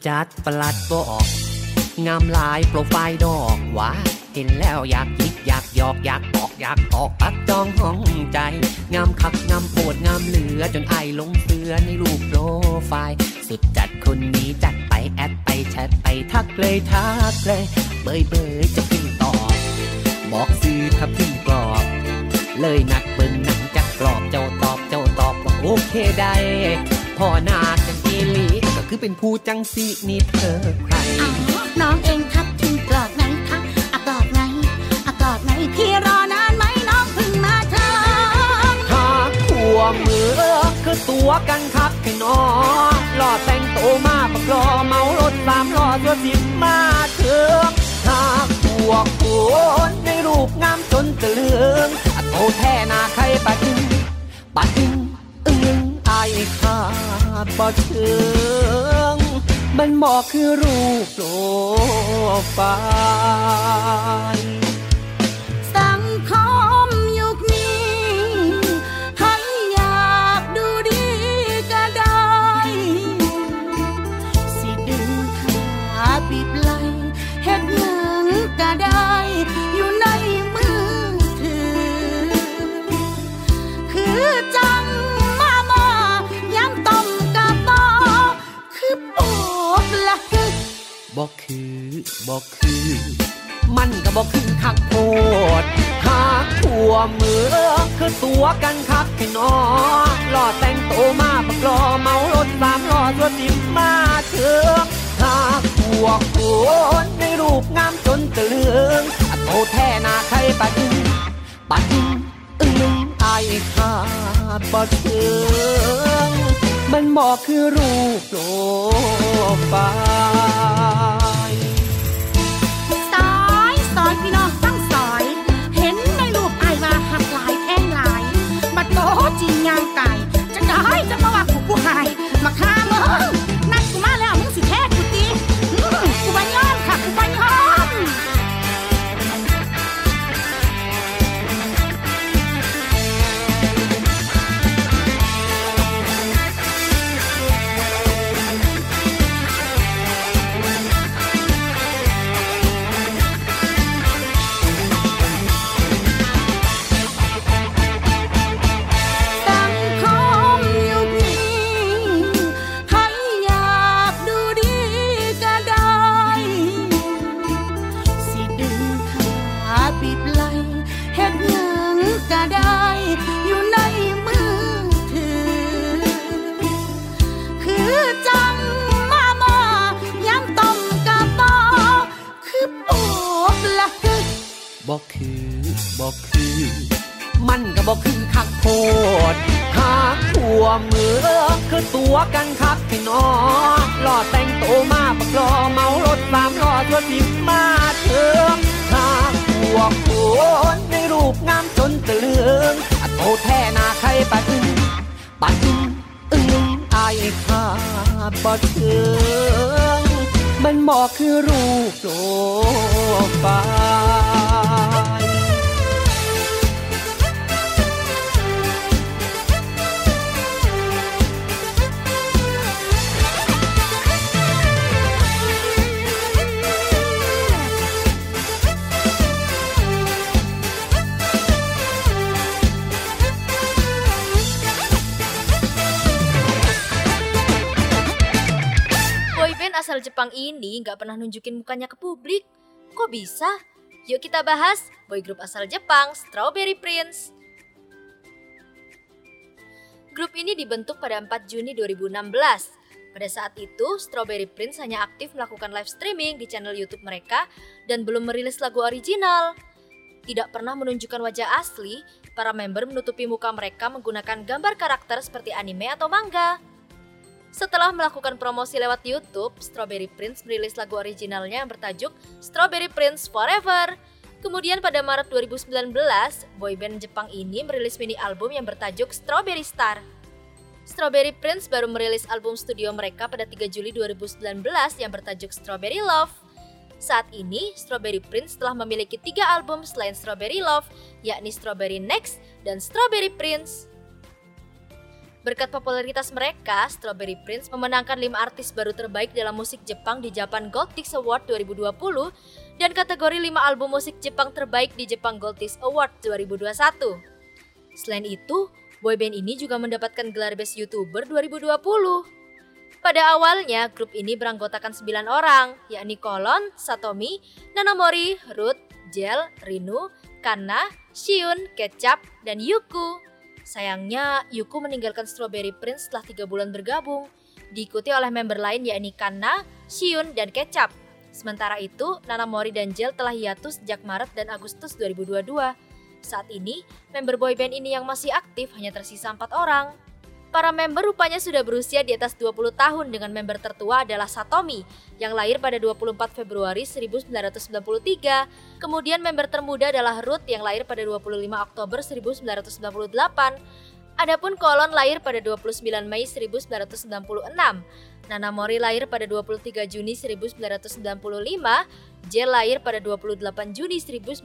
Speaker 11: จัดปลัดบอกงามลายโปรไฟล์ดอกว่าเห็นแล้วอยากยิกอยากหยอกอยากบอกอยากตอกปักจองห้องใจ งามคักงามโปวดงามเหลือจนไอลงเสือในรูปโปรไฟล์ สุดจัดคนนี้จัดไปแอดไปแชทไปทักเลยทักเลยเบยเบยจะพิมพ์ตอบบอกซื้อทับทิมกรอบ เลยนัดเบิ่งหนังจักกรอบเจ้าตอบเจ้าตอบว่าโอเคได้พ่อนาจังอีหลี คือเป็นผู้จังสีนี่เธอใคร
Speaker 12: น้องเองทักทิมกรอบไหนคะอะกรอบไหนอะกรอบไหนพี่รอนานไหมน้องเพิ่งมาเธอ
Speaker 11: หากขัวมือคือตัวกันครับพี่น้องหล่อแต่งโตมาปกรอเมารถสามล้อตัวสิบมาเถืองหากขัวคนในรูปงามจนตะลึงอะโตแท่หนาใครปะดึงปะดึงอึ้ง อายขาดบ่เชิงมันบอกคือรูปโปรไฟล์
Speaker 12: บอกคือบ
Speaker 11: อกคือ มันก็บอกคือคักโพดหากขัวมือคือตัวกันคักพี่น้องหล่อแต่งโตมาปกรอเมารถสามล้อตัวสิบมาเถืองหากขัวคนในรูปงามจนตะลึงโตแท่หนาใครปะดึงปะดึงอึ้งไอายขาดบ่เชิง มันบอกคือรูปโปรไฟล์
Speaker 12: สอยสอยพี่น้องตั้งสอย เห็นในรูปไอายว่าหักหลายแท่งหลาย บัดโตจริงยางไก่จะได้จะมาว่ากูผู้หาย มาฆ่ามึง บอกคือบอ
Speaker 11: กคือ มันก็บอกคือคักโพดหากขัวเมือคือตัวกันคักพี่น้องหล่อแต่งโตมาปกรอเมารถสามล้อตัวสิบมาเถืองหากขัวคนในรูปงามจนตะลึงโตแท่หนาใครปะดึงปะดึงอึ้งไอายขาดบ่เชิงมันบอกคือรูปโปรไฟล์
Speaker 4: Jepang ini nggak pernah nunjukin mukanya ke publik. Kok bisa? Yuk kita bahas boy group asal Jepang, Strawberry Prince. Grup ini dibentuk pada 4 Juni 2016. Pada saat itu, Strawberry Prince hanya aktif melakukan live streaming di channel YouTube mereka dan belum merilis lagu original. Tidak pernah menunjukkan wajah asli, para member menutupi muka mereka menggunakan gambar karakter seperti anime atau manga. Setelah melakukan promosi lewat YouTube, Strawberry Prince merilis lagu originalnya yang bertajuk Strawberry Prince Forever. Kemudian pada Maret 2019, boyband Jepang ini merilis mini album yang bertajuk Strawberry Star. Strawberry Prince baru merilis album studio mereka pada 3 Juli 2019 yang bertajuk Strawberry Love. Saat ini, Strawberry Prince telah memiliki tiga album selain Strawberry Love, yakni Strawberry Next dan Strawberry Prince. Berkat popularitas mereka, Strawberry Prince memenangkan lima artis baru terbaik dalam musik Jepang di Japan Gold Disc Award 2020 dan kategori 5 album musik Jepang terbaik di Jepang Gold Disc Award 2021. Selain itu, boyband ini juga mendapatkan gelar Best YouTuber 2020. Pada awalnya, grup ini beranggotakan 9 orang, yakni Kolon, Satomi, Nanamori, Ruth, Jel, Rinu, Kana, Shiun, Kecap, dan Yuku. Sayangnya, Yuku meninggalkan Strawberry Prince setelah tiga bulan bergabung, diikuti oleh member lain yakni Kana, Shiun, dan Kecap. Sementara itu, Nanamori dan Jel telah hiatus sejak Maret dan Agustus 2022. Saat ini, member boyband ini yang masih aktif hanya tersisa empat orang. Para member rupanya sudah berusia di atas 20 tahun dengan member tertua adalah Satomi yang lahir pada 24 Februari 1993. Kemudian member termuda adalah Ruth yang lahir pada 25 Oktober 1998. Adapun Kolon lahir pada 29 Mei 1996. Nana Mori lahir pada 23 Juni 1995, Jel lahir pada 28 Juni 1996,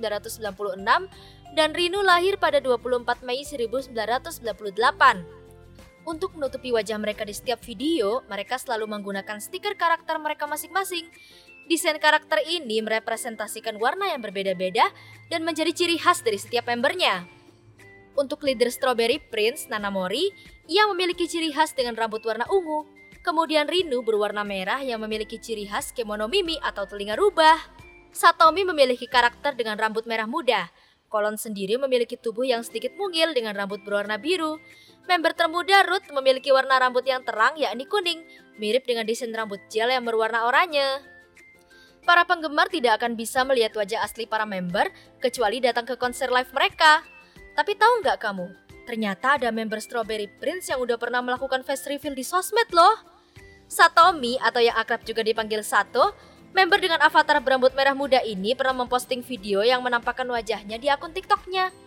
Speaker 4: dan Rinu lahir pada 24 Mei 1998. Untuk menutupi wajah mereka di setiap video, mereka selalu menggunakan stiker karakter mereka masing-masing. Desain karakter ini merepresentasikan warna yang berbeda-beda dan menjadi ciri khas dari setiap membernya. Untuk leader Strawberry Prince, Nanamori, ia memiliki ciri khas dengan rambut warna ungu. Kemudian Rinu berwarna merah yang memiliki ciri khas kemono mimi atau telinga rubah. Satomi memiliki karakter dengan rambut merah muda. Kolon sendiri memiliki tubuh yang sedikit mungil dengan rambut berwarna biru. Member termuda Ruth memiliki warna rambut yang terang yakni kuning, mirip dengan desain rambut gel yang berwarna oranye. Para penggemar tidak akan bisa melihat wajah asli para member kecuali datang ke konser live mereka. Tapi tahu nggak kamu, ternyata ada member Strawberry Prince yang udah pernah melakukan face reveal di sosmed loh. Satomi atau yang akrab juga dipanggil Sato, member dengan avatar berambut merah muda ini pernah memposting video yang menampakkan wajahnya di akun TikToknya.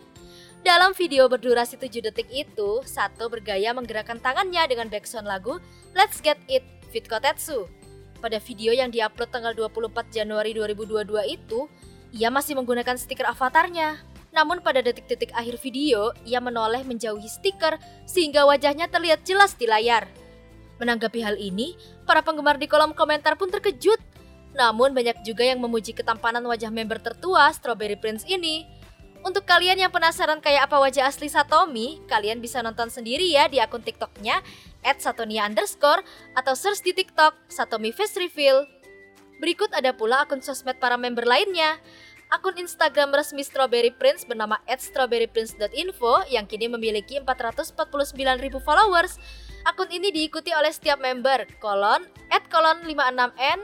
Speaker 4: Dalam video berdurasi 7 detik itu, Sato bergaya menggerakkan tangannya dengan backsound lagu Let's Get It Fit Kotetsu. Pada video yang diupload tanggal 24 Januari 2022 itu, ia masih menggunakan stiker avatarnya. Namun pada detik-detik akhir video, ia menoleh menjauhi stiker sehingga wajahnya terlihat jelas di layar. Menanggapi hal ini, para penggemar di kolom komentar pun terkejut. Namun banyak juga yang memuji ketampanan wajah member tertua Strawberry Prince ini. Untuk kalian yang penasaran kayak apa wajah asli Satomi, kalian bisa nonton sendiri ya di akun TikToknya @satonia underscore atau search di TikTok Satomi Face Reveal. Berikut ada pula akun sosmed para member lainnya. Akun Instagram resmi Strawberry Prince bernama @strawberryprince.info yang kini memiliki 449.000 followers. Akun ini diikuti oleh setiap member, kolon, at kolon 56n,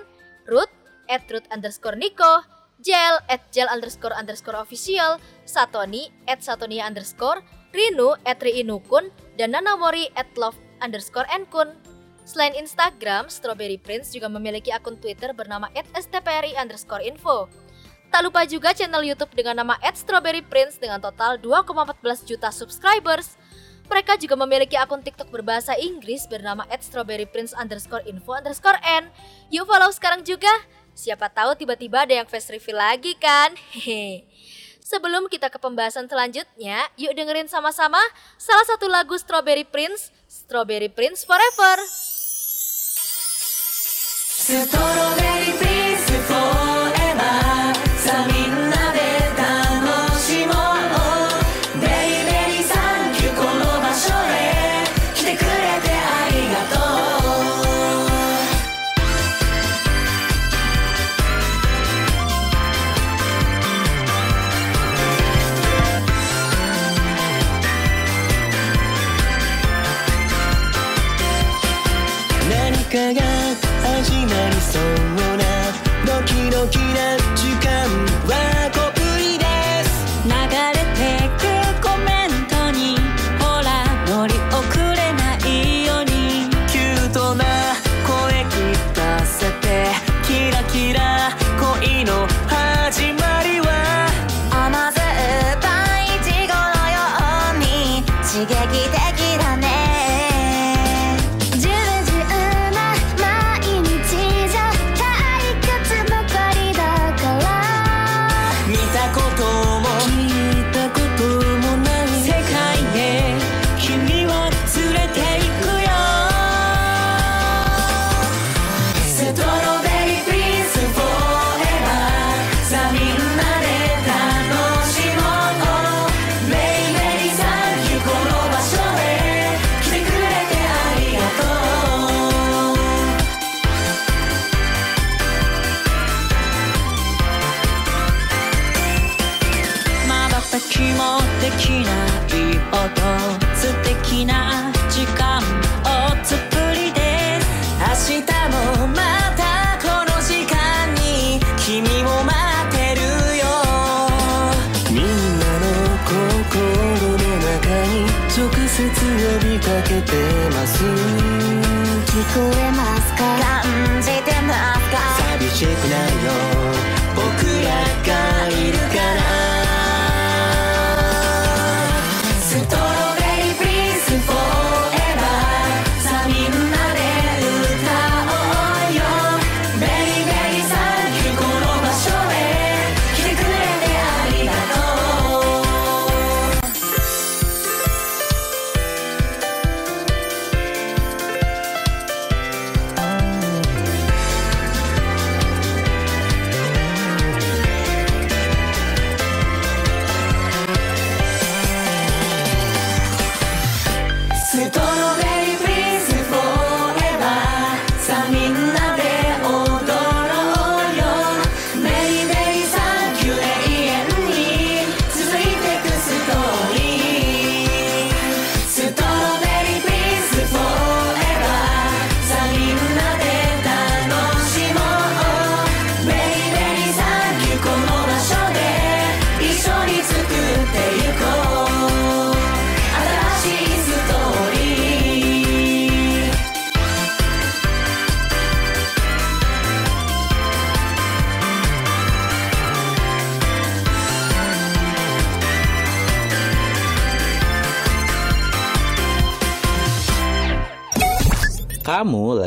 Speaker 4: root, at root underscore Nico, Jel at Jel underscore underscore official, Satoni at Satonia underscore, Rinu at Riinukun, dan Nanamori at Love underscore Enkun. Selain Instagram, Strawberry Prince juga memiliki akun Twitter bernama at STPRI underscore info. Tak lupa juga channel YouTube dengan nama at Strawberry Prince dengan total 2,14 juta subscribers. Mereka juga memiliki akun TikTok berbahasa Inggris bernama at Strawberry Prince underscore info underscore n. Yuk follow sekarang juga. Siapa tahu tiba-tiba ada yang face reveal lagi kan? Hehe. Sebelum kita ke pembahasan selanjutnya, yuk dengerin sama-sama salah satu lagu Strawberry Prince, Strawberry Prince Forever.
Speaker 6: Strawberry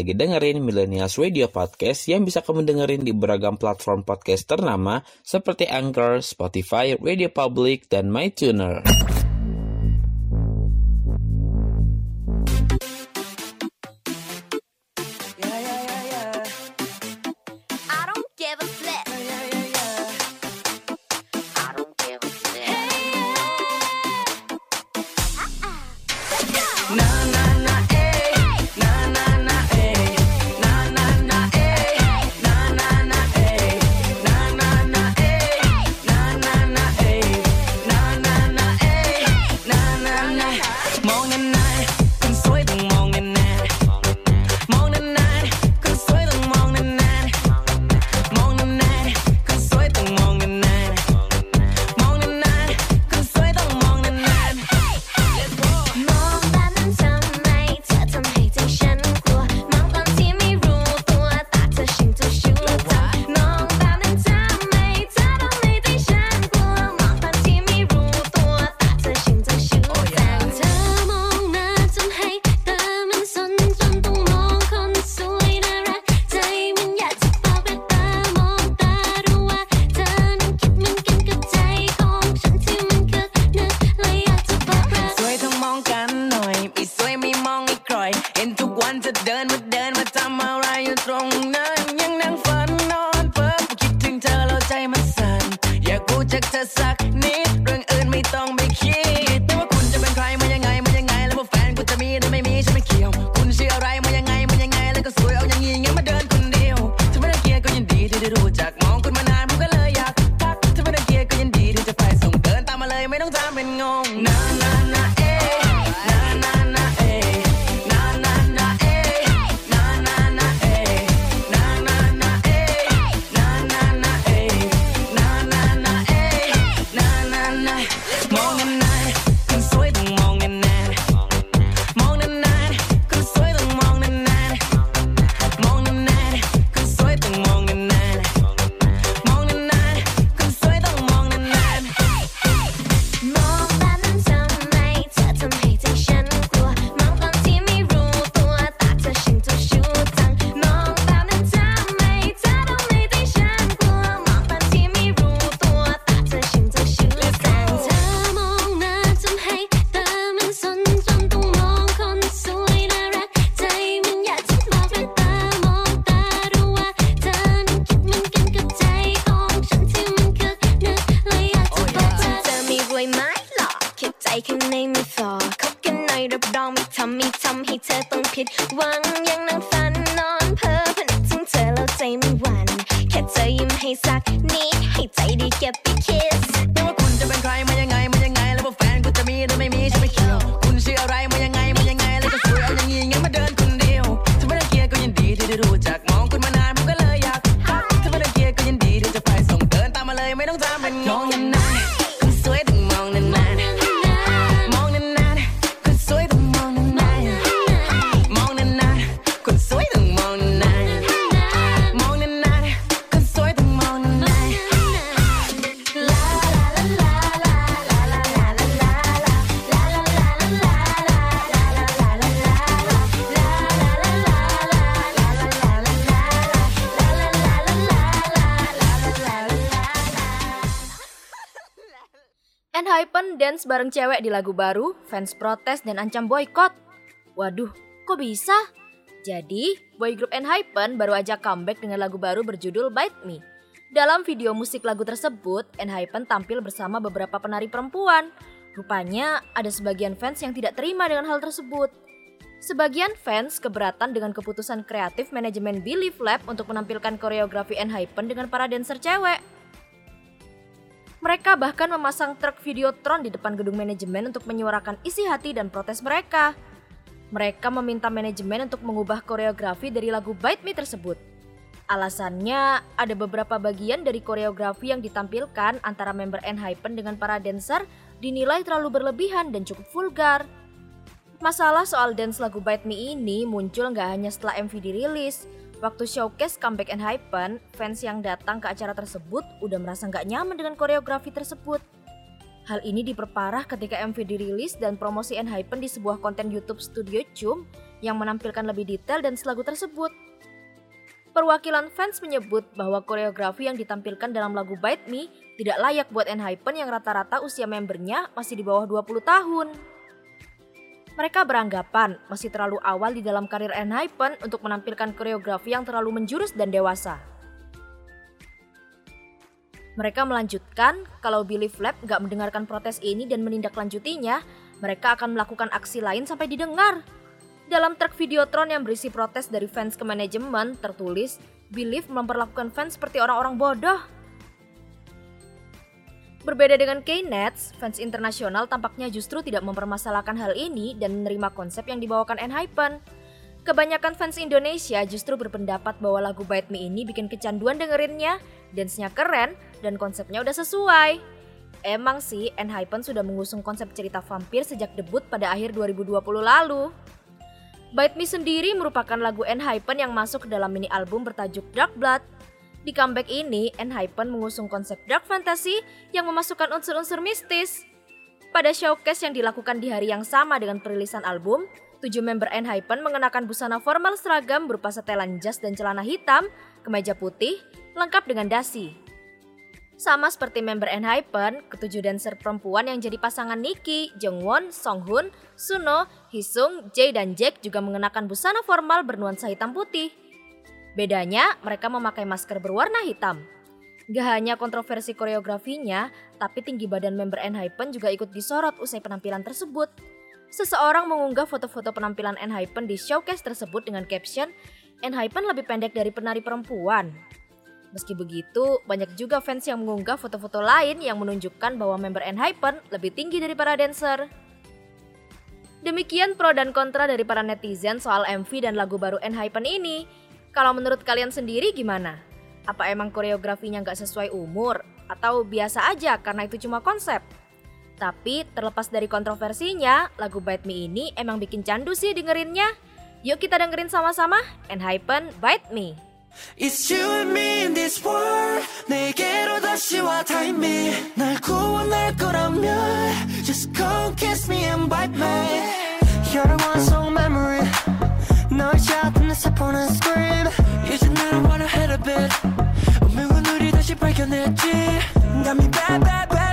Speaker 9: lagi dengerin Millennials Radio Podcast yang bisa kamu dengerin di beragam platform podcast ternama seperti Anchor, Spotify, Radio Public, dan MyTuner. ไหมหรอคิ
Speaker 13: ดใจข้างในไม่ฟอคบกันหน่อยรับ
Speaker 14: รองไม่ทำไม่ทำ
Speaker 9: ให้เธอต้องผิดหวังยังนั่งฝันนอนเพ้อพันถึงเธอแล้วใจไม่หวั่นแค่เธอยิ้มให้สักนิดให้ใจได้เก็บไปคิด
Speaker 4: dance bareng cewek di lagu baru, fans protes dan ancam boykot. Waduh, kok bisa? Jadi, boy group Enhypen baru aja comeback dengan lagu baru berjudul Bite Me. Dalam video musik lagu tersebut, Enhypen tampil bersama beberapa penari perempuan. Rupanya, ada sebagian fans yang tidak terima dengan hal tersebut. Sebagian fans keberatan dengan keputusan kreatif manajemen Believe Lab untuk menampilkan koreografi Enhypen dengan para dancer cewek. Mereka bahkan memasang truk Videotron di depan gedung manajemen untuk menyuarakan isi hati dan protes mereka. Mereka meminta manajemen untuk mengubah koreografi dari lagu Bite Me tersebut. Alasannya, ada beberapa bagian dari koreografi yang ditampilkan antara member Enhypen dengan para dancer dinilai terlalu berlebihan dan cukup vulgar. Masalah soal dance lagu Bite Me ini muncul nggak hanya setelah MV dirilis. Waktu showcase comeback Enhypen, fans yang datang ke acara tersebut udah merasa nggak nyaman dengan koreografi tersebut. Hal ini diperparah ketika MV dirilis dan promosi Enhypen di sebuah konten YouTube Studio Chum yang menampilkan lebih detail dan lagu tersebut. Perwakilan fans menyebut bahwa koreografi yang ditampilkan dalam lagu Bite Me tidak layak buat Enhypen yang rata-rata usia membernya masih di bawah 20 tahun. Mereka beranggapan masih terlalu awal di dalam karir Enhypen untuk menampilkan koreografi yang terlalu menjurus dan dewasa. Mereka melanjutkan, kalau Believe Lab nggak mendengarkan protes ini dan menindaklanjutinya, mereka akan melakukan aksi lain sampai didengar. Dalam truk Videotron yang berisi protes dari fans ke manajemen, tertulis, Believe memperlakukan fans seperti orang-orang bodoh. Berbeda dengan K-Nets, fans internasional tampaknya justru tidak mempermasalahkan hal ini dan menerima konsep yang dibawakan Enhypen. Kebanyakan fans Indonesia justru berpendapat bahwa lagu Bite Me ini bikin kecanduan dengerinnya, dance-nya keren, dan konsepnya udah sesuai. Emang sih, Enhypen sudah mengusung konsep cerita vampir sejak debut pada akhir 2020 lalu. Bite Me sendiri merupakan lagu Enhypen yang masuk ke dalam mini album bertajuk Dark Blood. Di comeback ini, Enhypen mengusung konsep dark fantasy yang memasukkan unsur-unsur mistis. Pada showcase yang dilakukan di hari yang sama dengan perilisan album, tujuh member Enhypen mengenakan busana formal seragam berupa setelan jas dan celana hitam, kemeja putih, lengkap dengan dasi. Sama seperti member Enhypen, ketujuh dancer perempuan yang jadi pasangan Nikki, Jungwon, Songhun, Suno, Hisung, Jae, dan Jack juga mengenakan busana formal bernuansa hitam putih. Bedanya, mereka memakai masker berwarna hitam. Gak hanya kontroversi koreografinya, tapi tinggi badan member Enhypen juga ikut disorot usai penampilan tersebut. Seseorang mengunggah foto-foto penampilan Enhypen di showcase tersebut dengan caption, Enhypen lebih pendek dari penari perempuan. Meski begitu, banyak juga fans yang mengunggah foto-foto lain yang menunjukkan bahwa member Enhypen lebih tinggi dari para dancer. Demikian pro dan kontra dari para netizen soal MV dan lagu baru Enhypen ini. Kalau menurut kalian sendiri gimana? Apa emang koreografinya nggak sesuai umur? Atau biasa aja karena itu cuma konsep? Tapi terlepas dari kontroversinya, lagu Bite Me ini emang bikin candu sih dengerinnya. Yuk kita dengerin sama-sama, Enhypen Bite Me.
Speaker 6: It's you and me in this world 내게로 다시 와 time me 날 구원할 거라면 Just come kiss me and bite me You're the one song memory 널 잡은 내 세포는 scream 이제 나는 wanna hit a bit 운명은 우리 다시 발견했지 감이 bad bad bad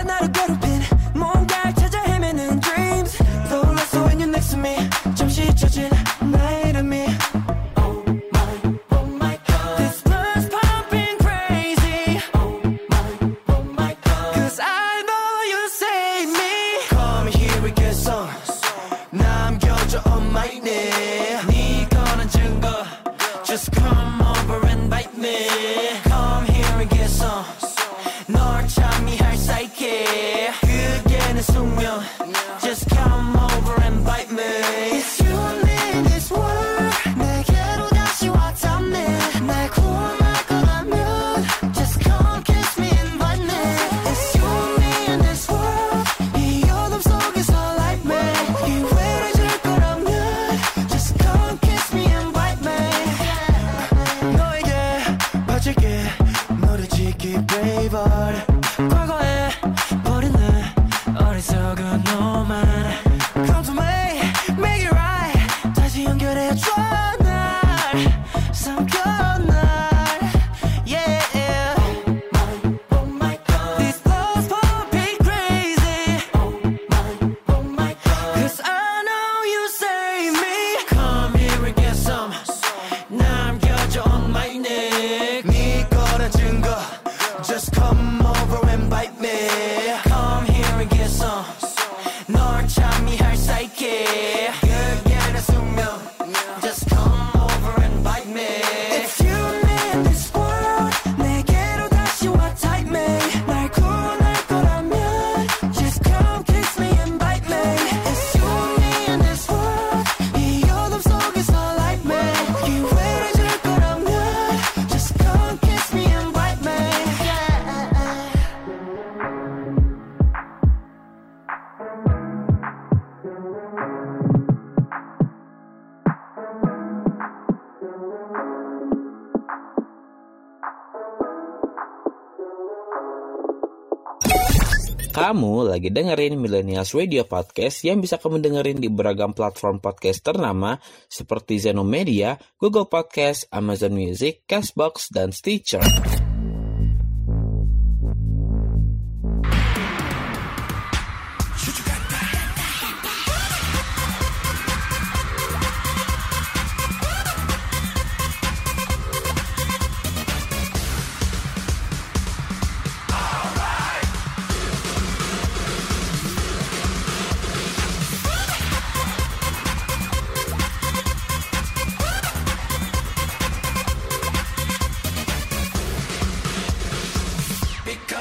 Speaker 3: lagi dengerin Millennials Radio Podcast yang bisa kamu dengerin di beragam platform podcast ternama seperti Zenomedia, Google Podcast, Amazon Music, Castbox, dan Stitcher.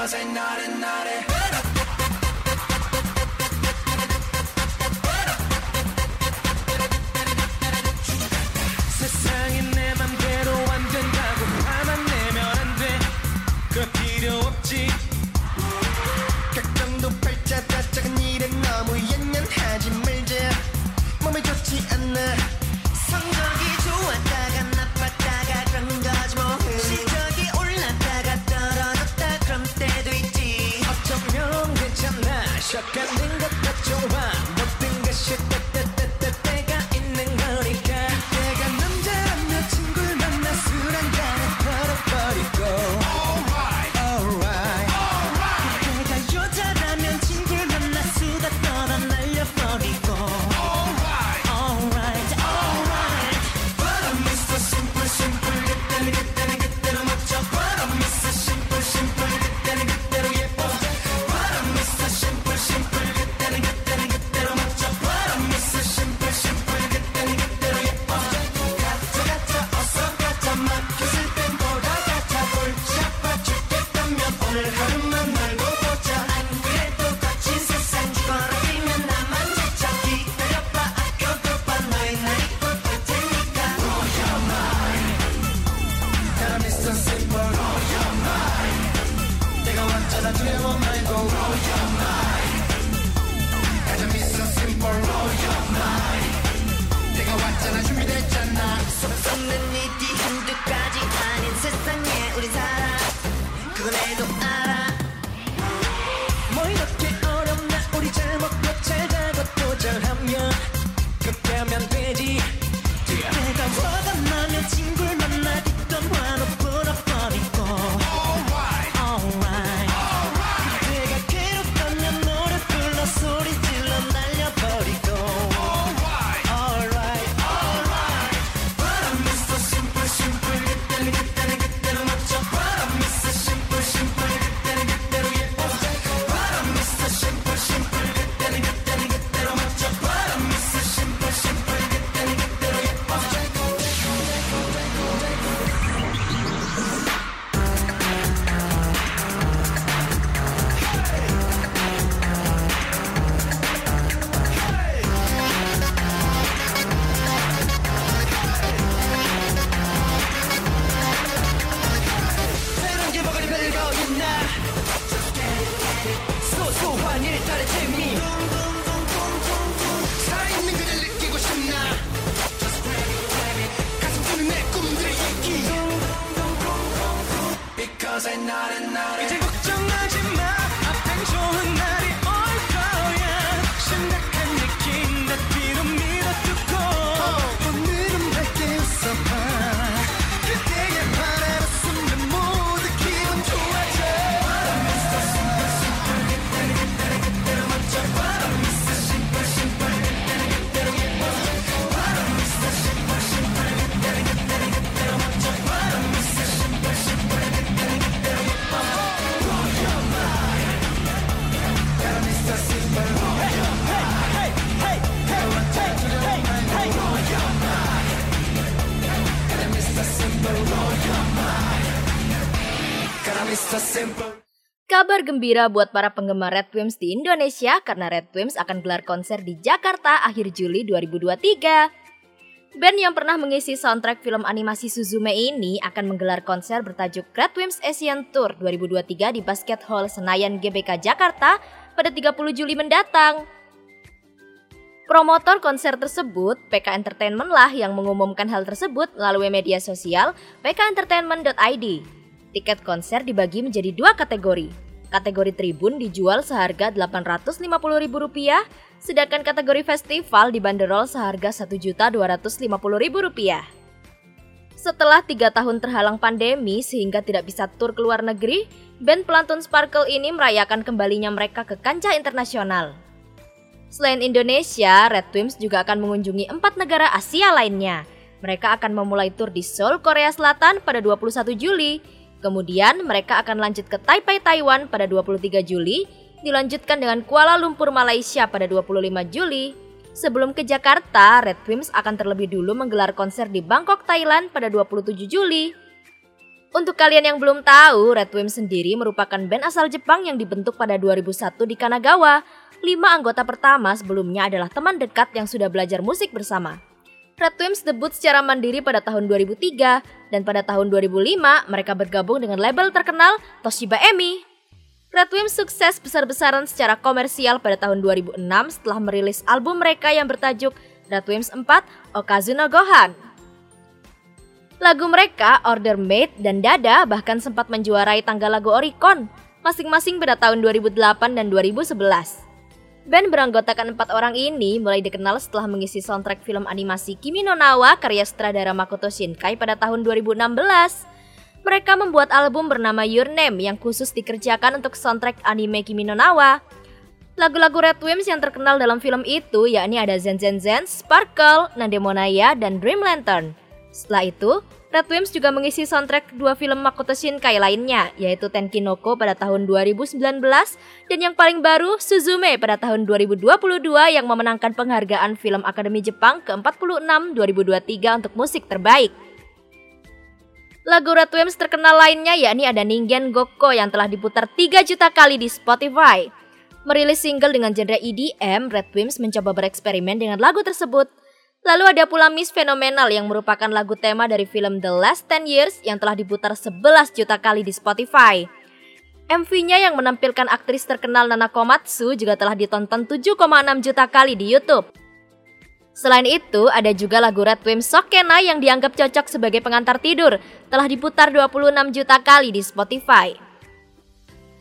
Speaker 7: all say naughty, naughty
Speaker 4: Kabar gembira buat para penggemar Red Wimps di Indonesia karena Red Wimps akan gelar konser di Jakarta akhir Juli 2023. Band yang pernah mengisi soundtrack film animasi Suzume ini akan menggelar konser bertajuk Red Wimps Asian Tour 2023 di Basket Hall Senayan GBK Jakarta pada 30 Juli mendatang. Promotor konser tersebut, PK Entertainment lah yang mengumumkan hal tersebut melalui media sosial pkentertainment.id. Tiket konser dibagi menjadi dua kategori. Kategori tribun dijual seharga Rp850.000, sedangkan kategori festival dibanderol seharga Rp1.250.000. Setelah tiga tahun terhalang pandemi sehingga tidak bisa tur ke luar negeri, band pelantun Sparkle ini merayakan kembalinya mereka ke kancah internasional. Selain Indonesia, Red Wimps juga akan mengunjungi empat negara Asia lainnya. Mereka akan memulai tur di Seoul, Korea Selatan pada 21 Juli, Kemudian mereka akan lanjut ke Taipei, Taiwan pada 23 Juli, dilanjutkan dengan Kuala Lumpur, Malaysia pada 25 Juli. Sebelum ke Jakarta, Red Wimps akan terlebih dulu menggelar konser di Bangkok, Thailand pada 27 Juli. Untuk kalian yang belum tahu, Red Wimps sendiri merupakan band asal Jepang yang dibentuk pada 2001 di Kanagawa. Lima anggota pertama sebelumnya adalah teman dekat yang sudah belajar musik bersama. Red Wimps debut secara mandiri pada tahun 2003 dan pada tahun 2005 mereka bergabung dengan label terkenal Toshiba Emi. Red Wimps sukses besar-besaran secara komersial pada tahun 2006 setelah merilis album mereka yang bertajuk Red Wimps 4 Okazuno Gohan. Lagu mereka, Order Made dan Dada bahkan sempat menjuarai tangga lagu Oricon, masing-masing pada tahun 2008 dan 2011. Band beranggotakan empat orang ini mulai dikenal setelah mengisi soundtrack film animasi Kimi no Nawa karya sutradara Makoto Shinkai pada tahun 2016. Mereka membuat album bernama Your Name yang khusus dikerjakan untuk soundtrack anime Kimi no Nawa. Lagu-lagu Red Wimps yang terkenal dalam film itu yakni ada Zen Zen Zen, Sparkle, Nandemonaya, dan Dream Lantern. Setelah itu, Red Wimps juga mengisi soundtrack dua film Makoto Shinkai lainnya, yaitu Tenkinoko pada tahun 2019 dan yang paling baru Suzume pada tahun 2022 yang memenangkan penghargaan Film Akademi Jepang ke-46 2023 untuk musik terbaik. Lagu Red Wimps terkenal lainnya yakni ada Ningen Gokko yang telah diputar 3 juta kali di Spotify. Merilis single dengan genre EDM, Red Wimps mencoba bereksperimen dengan lagu tersebut – Lalu ada pula Miss Fenomenal yang merupakan lagu tema dari film The Last Ten Years yang telah diputar 11 juta kali di Spotify. MV-nya yang menampilkan aktris terkenal Nana Komatsu juga telah ditonton 7,6 juta kali di YouTube. Selain itu, ada juga lagu Red Wimps Sokena yang dianggap cocok sebagai pengantar tidur, telah diputar 26 juta kali di Spotify.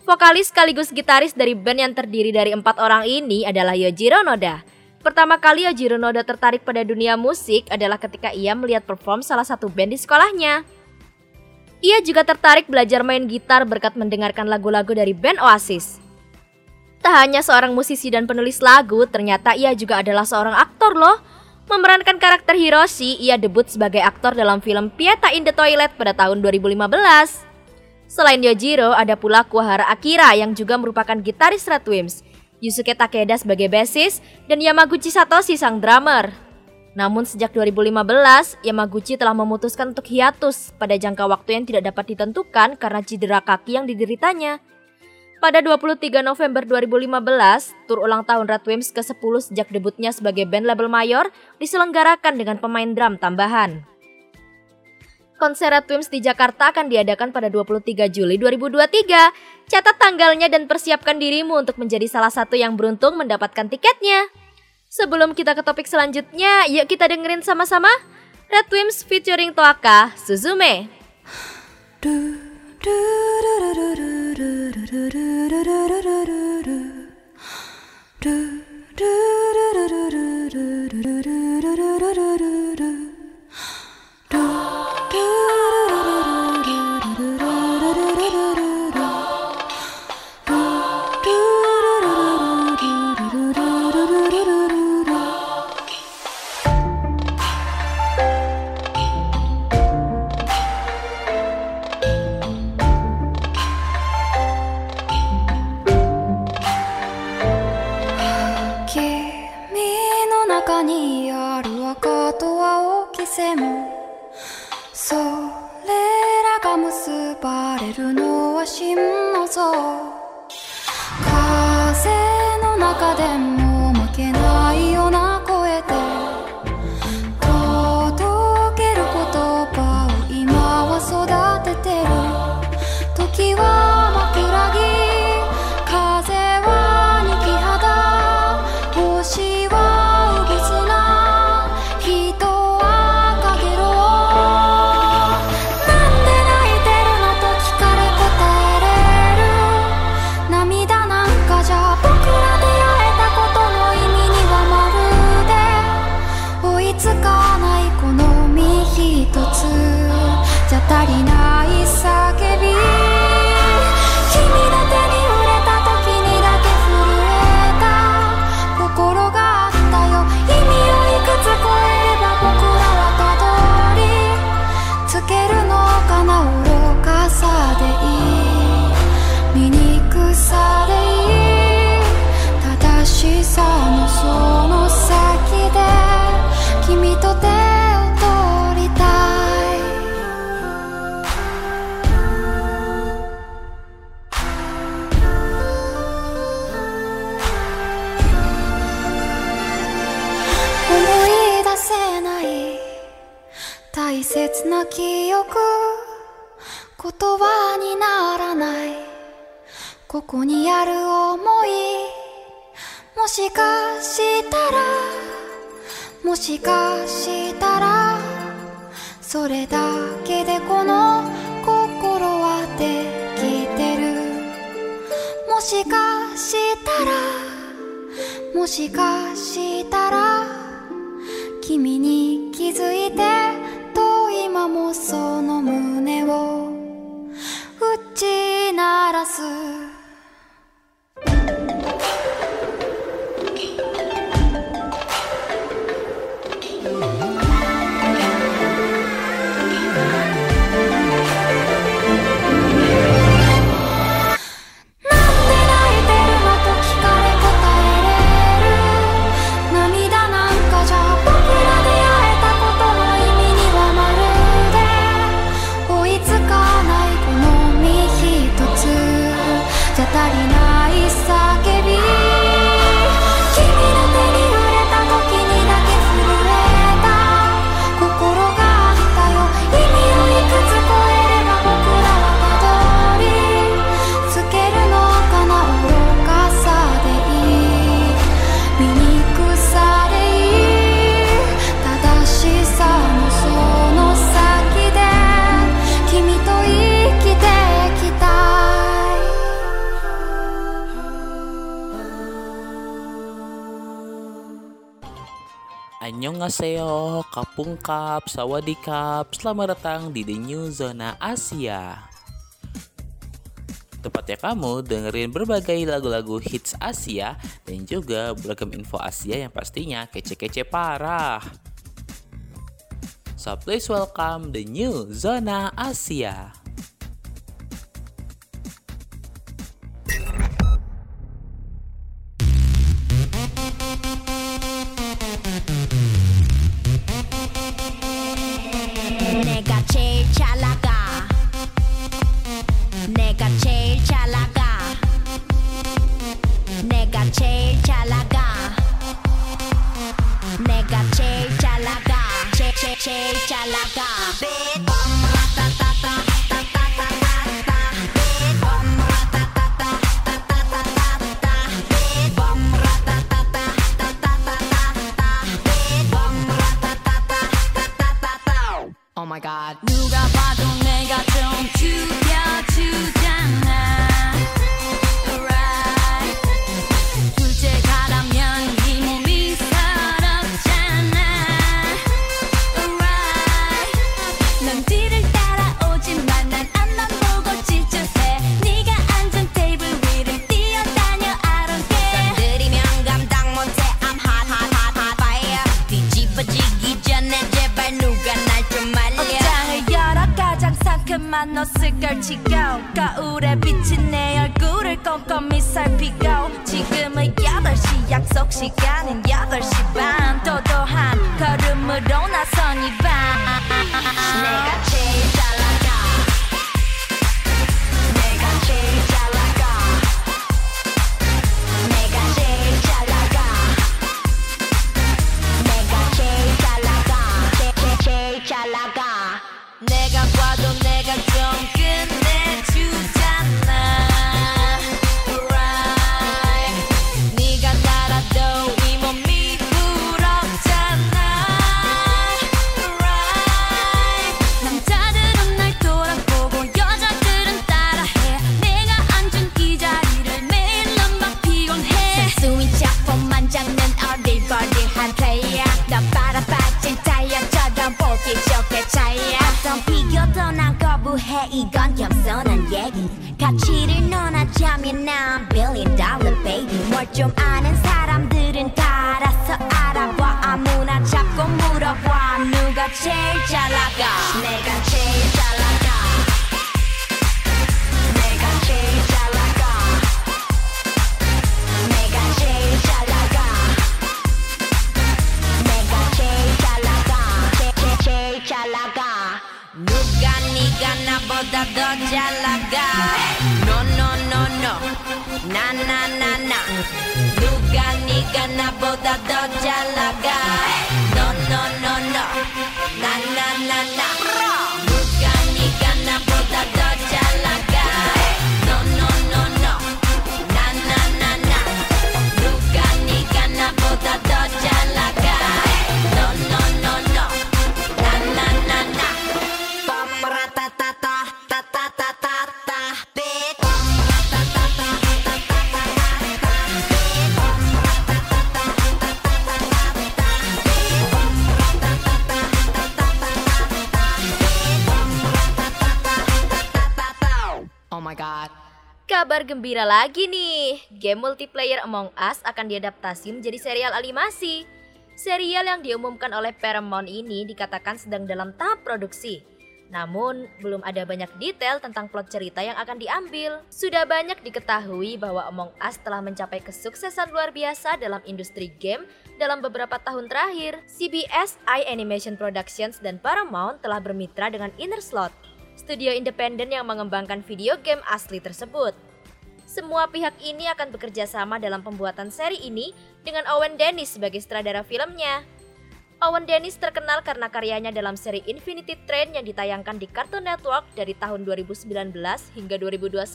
Speaker 4: Vokalis sekaligus gitaris dari band yang terdiri dari empat orang ini adalah Yojiro Noda. Pertama kali Yojiro Noda tertarik pada dunia musik adalah ketika ia melihat perform salah satu band di sekolahnya. Ia juga tertarik belajar main gitar berkat mendengarkan lagu-lagu dari band Oasis. Tak hanya seorang musisi dan penulis lagu, ternyata ia juga adalah seorang aktor loh. Memerankan karakter Hiroshi, ia debut sebagai aktor dalam film Pieta in the Toilet pada tahun 2015. Selain Yojiro, ada pula Kuahara Akira yang juga merupakan gitaris Red Wimps. Yusuke Takeda sebagai bassist, dan Yamaguchi Satoshi sang drummer. Namun sejak 2015, Yamaguchi telah memutuskan untuk hiatus pada jangka waktu yang tidak dapat ditentukan karena cedera kaki yang dideritanya. Pada 23 November 2015, tur ulang tahun Red Wimps ke-10 sejak debutnya sebagai band label mayor diselenggarakan dengan pemain drum tambahan konser Red Twins di Jakarta akan diadakan pada 23 Juli 2023. Catat tanggalnya dan persiapkan dirimu untuk menjadi salah satu yang beruntung mendapatkan tiketnya. Sebelum kita ke topik selanjutnya, yuk kita dengerin sama-sama Red Twins featuring Toaka Suzume.
Speaker 15: Do do do do do do do do do do do do do れるのは真の像。風の中でも葉にならない。ここにある想い。もしかしたら。もしかしたら。それだけでこの心はできてる。もしかしたら。もしかしたら。君に気づいてと今もその胸を。打ち鳴らす。ない叫び
Speaker 16: Annyeonghaseyo, Kapungkap, Sawadikap, selamat datang di The New Zona Asia. Tempatnya kamu dengerin berbagai lagu-lagu hits Asia dan juga beragam info Asia yang pastinya kece-kece parah. So please welcome The New Zona Asia.
Speaker 17: Oh my god.
Speaker 18: 누가 봐도 내가 좀 죽여주잖아. 벗을 걸치고 거울에 비친 내 얼굴을 꼼꼼히 살피고 지금은 8시 약속 시간은 8시 반. 도도한 걸음으로
Speaker 16: 좀 아는 사람들은 다 알아서 알아봐. 아무나 잡고 물어봐. 누가 제일 잘 나가 누가 네가 나보다 더 잘 나가 No no no no 나 나 나 나
Speaker 4: Gembira lagi nih, game multiplayer Among Us akan diadaptasi menjadi serial animasi. Serial yang diumumkan oleh Paramount ini dikatakan sedang dalam tahap produksi. Namun, belum ada banyak detail tentang plot cerita yang akan diambil. Sudah banyak diketahui bahwa Among Us telah mencapai kesuksesan luar biasa dalam industri game dalam beberapa tahun terakhir. CBS, iAnimation Productions, dan Paramount telah bermitra dengan Inner Slot, studio independen yang mengembangkan video game asli tersebut. Semua pihak ini akan bekerja sama dalam pembuatan seri ini dengan Owen Dennis sebagai sutradara filmnya. Owen Dennis terkenal karena karyanya dalam seri Infinity Train yang ditayangkan di Cartoon Network dari tahun 2019 hingga 2021.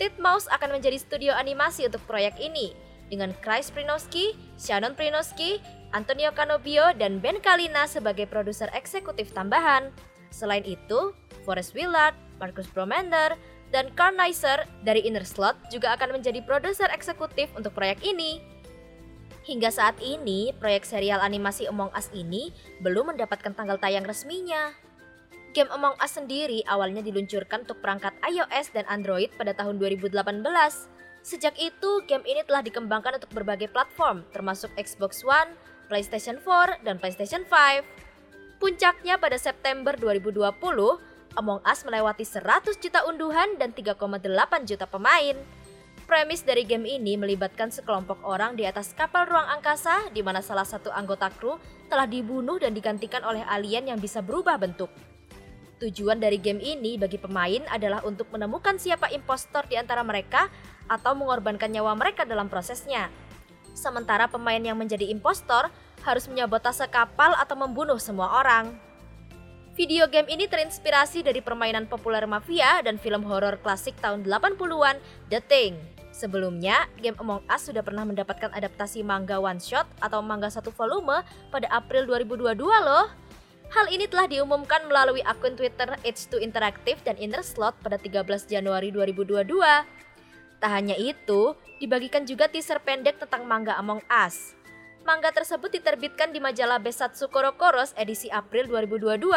Speaker 4: Titmouse akan menjadi studio animasi untuk proyek ini dengan Chris Prinowski, Shannon Prinowski, Antonio Canobio, dan Ben Kalina sebagai produser eksekutif tambahan. Selain itu, Forrest Willard, Marcus Bromander, dan Carl Neisser dari Inner Slot juga akan menjadi produser eksekutif untuk proyek ini. Hingga saat ini, proyek serial animasi Among Us ini belum mendapatkan tanggal tayang resminya. Game Among Us sendiri awalnya diluncurkan untuk perangkat iOS dan Android pada tahun 2018. Sejak itu, game ini telah dikembangkan untuk berbagai platform, termasuk Xbox One, PlayStation 4, dan PlayStation 5. Puncaknya pada September 2020, Among Us melewati 100 juta unduhan dan 3,8 juta pemain. Premis dari game ini melibatkan sekelompok orang di atas kapal ruang angkasa di mana salah satu anggota kru telah dibunuh dan digantikan oleh alien yang bisa berubah bentuk. Tujuan dari game ini bagi pemain adalah untuk menemukan siapa impostor di antara mereka atau mengorbankan nyawa mereka dalam prosesnya. Sementara pemain yang menjadi impostor harus menyabotase kapal atau membunuh semua orang. Video game ini terinspirasi dari permainan populer mafia dan film horor klasik tahun 80-an, The Thing. Sebelumnya, game Among Us sudah pernah mendapatkan adaptasi manga one shot atau manga satu volume pada April 2022 loh. Hal ini telah diumumkan melalui akun Twitter H2 Interactive dan Inner Slot pada 13 Januari 2022. Tak hanya itu, dibagikan juga teaser pendek tentang manga Among Us. Manga tersebut diterbitkan di majalah Besatsu Korokoros edisi April 2022.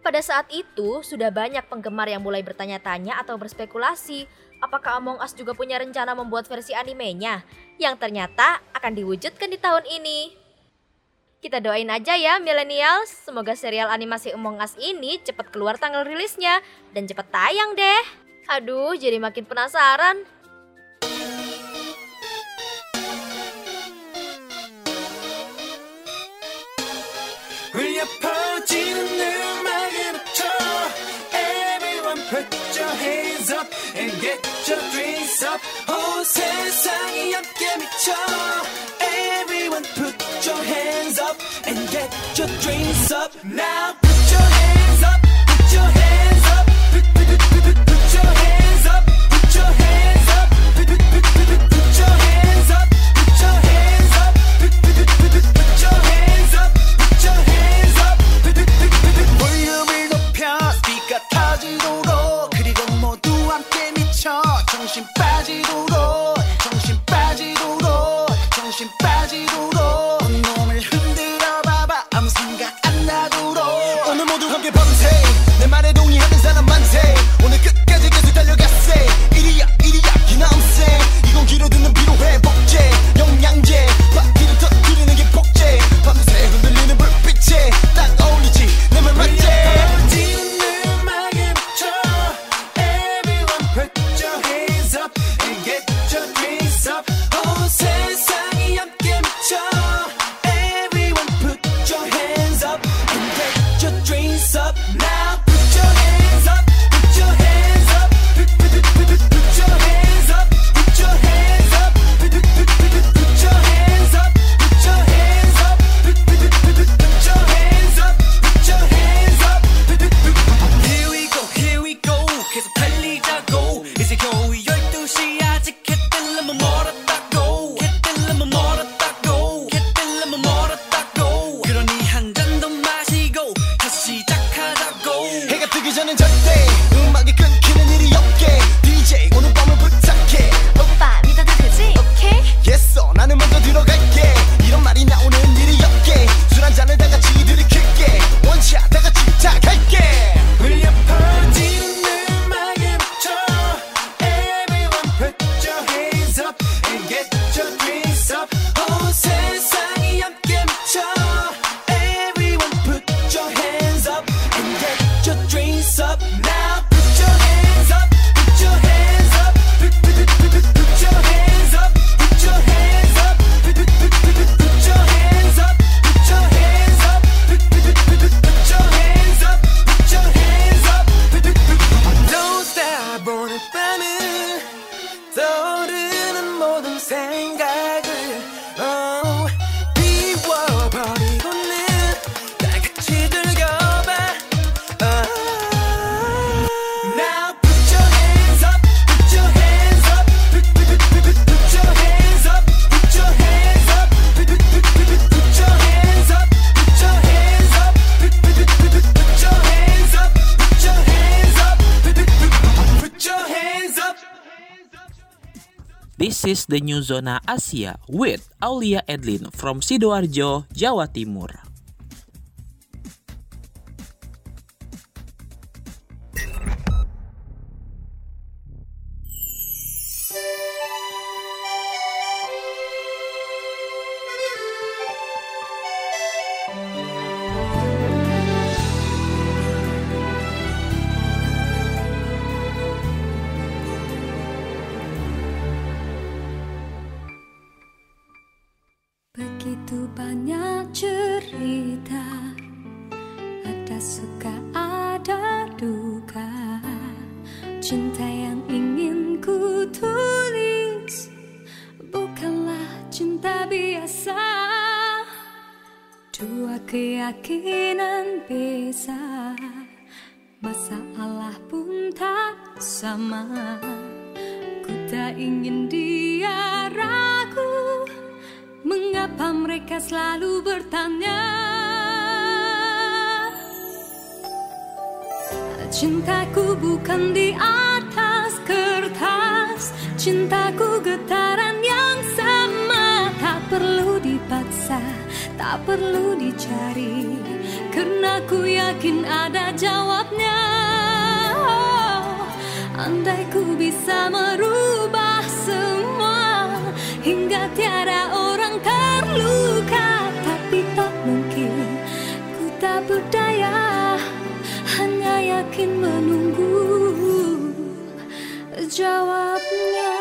Speaker 4: Pada saat itu, sudah banyak penggemar yang mulai bertanya-tanya atau berspekulasi apakah Among Us juga punya rencana membuat versi animenya yang ternyata akan diwujudkan di tahun ini. Kita doain aja ya millennials, semoga serial animasi Among Us ini cepat keluar tanggal rilisnya dan cepat tayang deh. Aduh, jadi makin penasaran.
Speaker 7: Everyone put your hands up and get your drinks up. 온
Speaker 3: the new zona Asia with Aulia Edlin from Sidoarjo, Jawa Timur.
Speaker 18: keyakinan bisa Masalah pun tak sama. Ku tak ingin dia ragu Mengapa mereka selalu bertanya. Cintaku bukan di atas kertas Cintaku tak perlu dicari Karena ku yakin ada jawabnya. Oh, Andai ku bisa merubah semua Hingga tiada orang terluka. Tapi tak mungkin ku tak berdaya Hanya yakin menunggu jawabnya.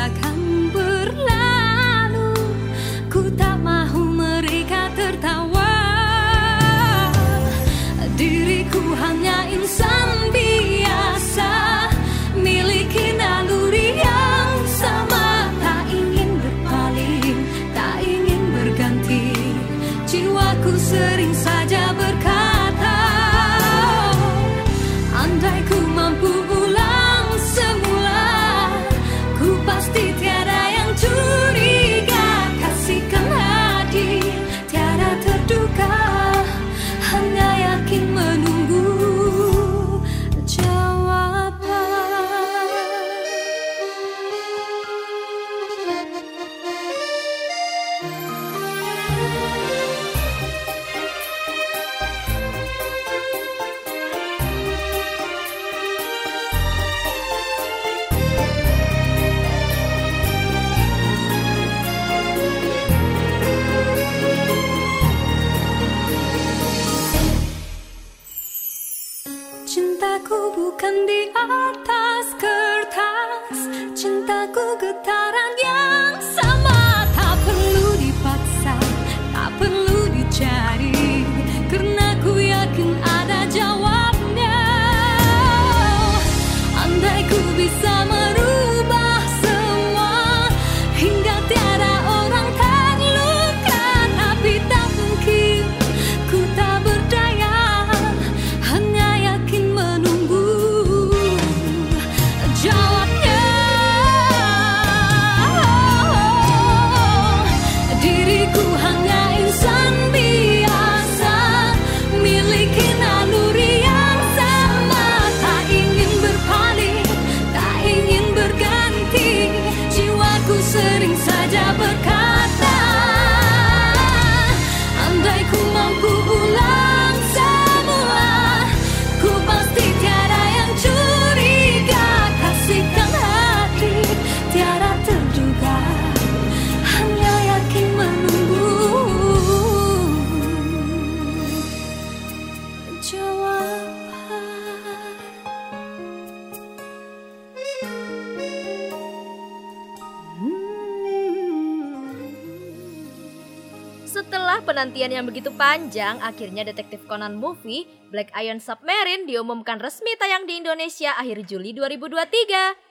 Speaker 18: 那
Speaker 4: 看 penantian yang begitu panjang, akhirnya detektif Conan movie Black Iron Submarine diumumkan resmi tayang di Indonesia akhir Juli 2023.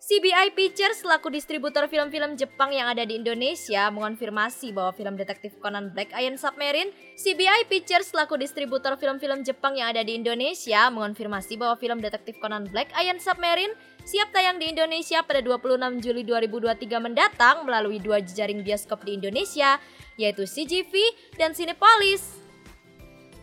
Speaker 4: CBI Pictures selaku distributor film-film Jepang yang ada di Indonesia mengonfirmasi bahwa film detektif Conan Black Iron Submarine, CBI Pictures selaku distributor film-film Jepang yang ada di Indonesia mengonfirmasi bahwa film detektif Conan Black Iron Submarine siap tayang di Indonesia pada 26 Juli 2023 mendatang melalui dua jejaring bioskop di Indonesia, yaitu CGV dan Cinepolis.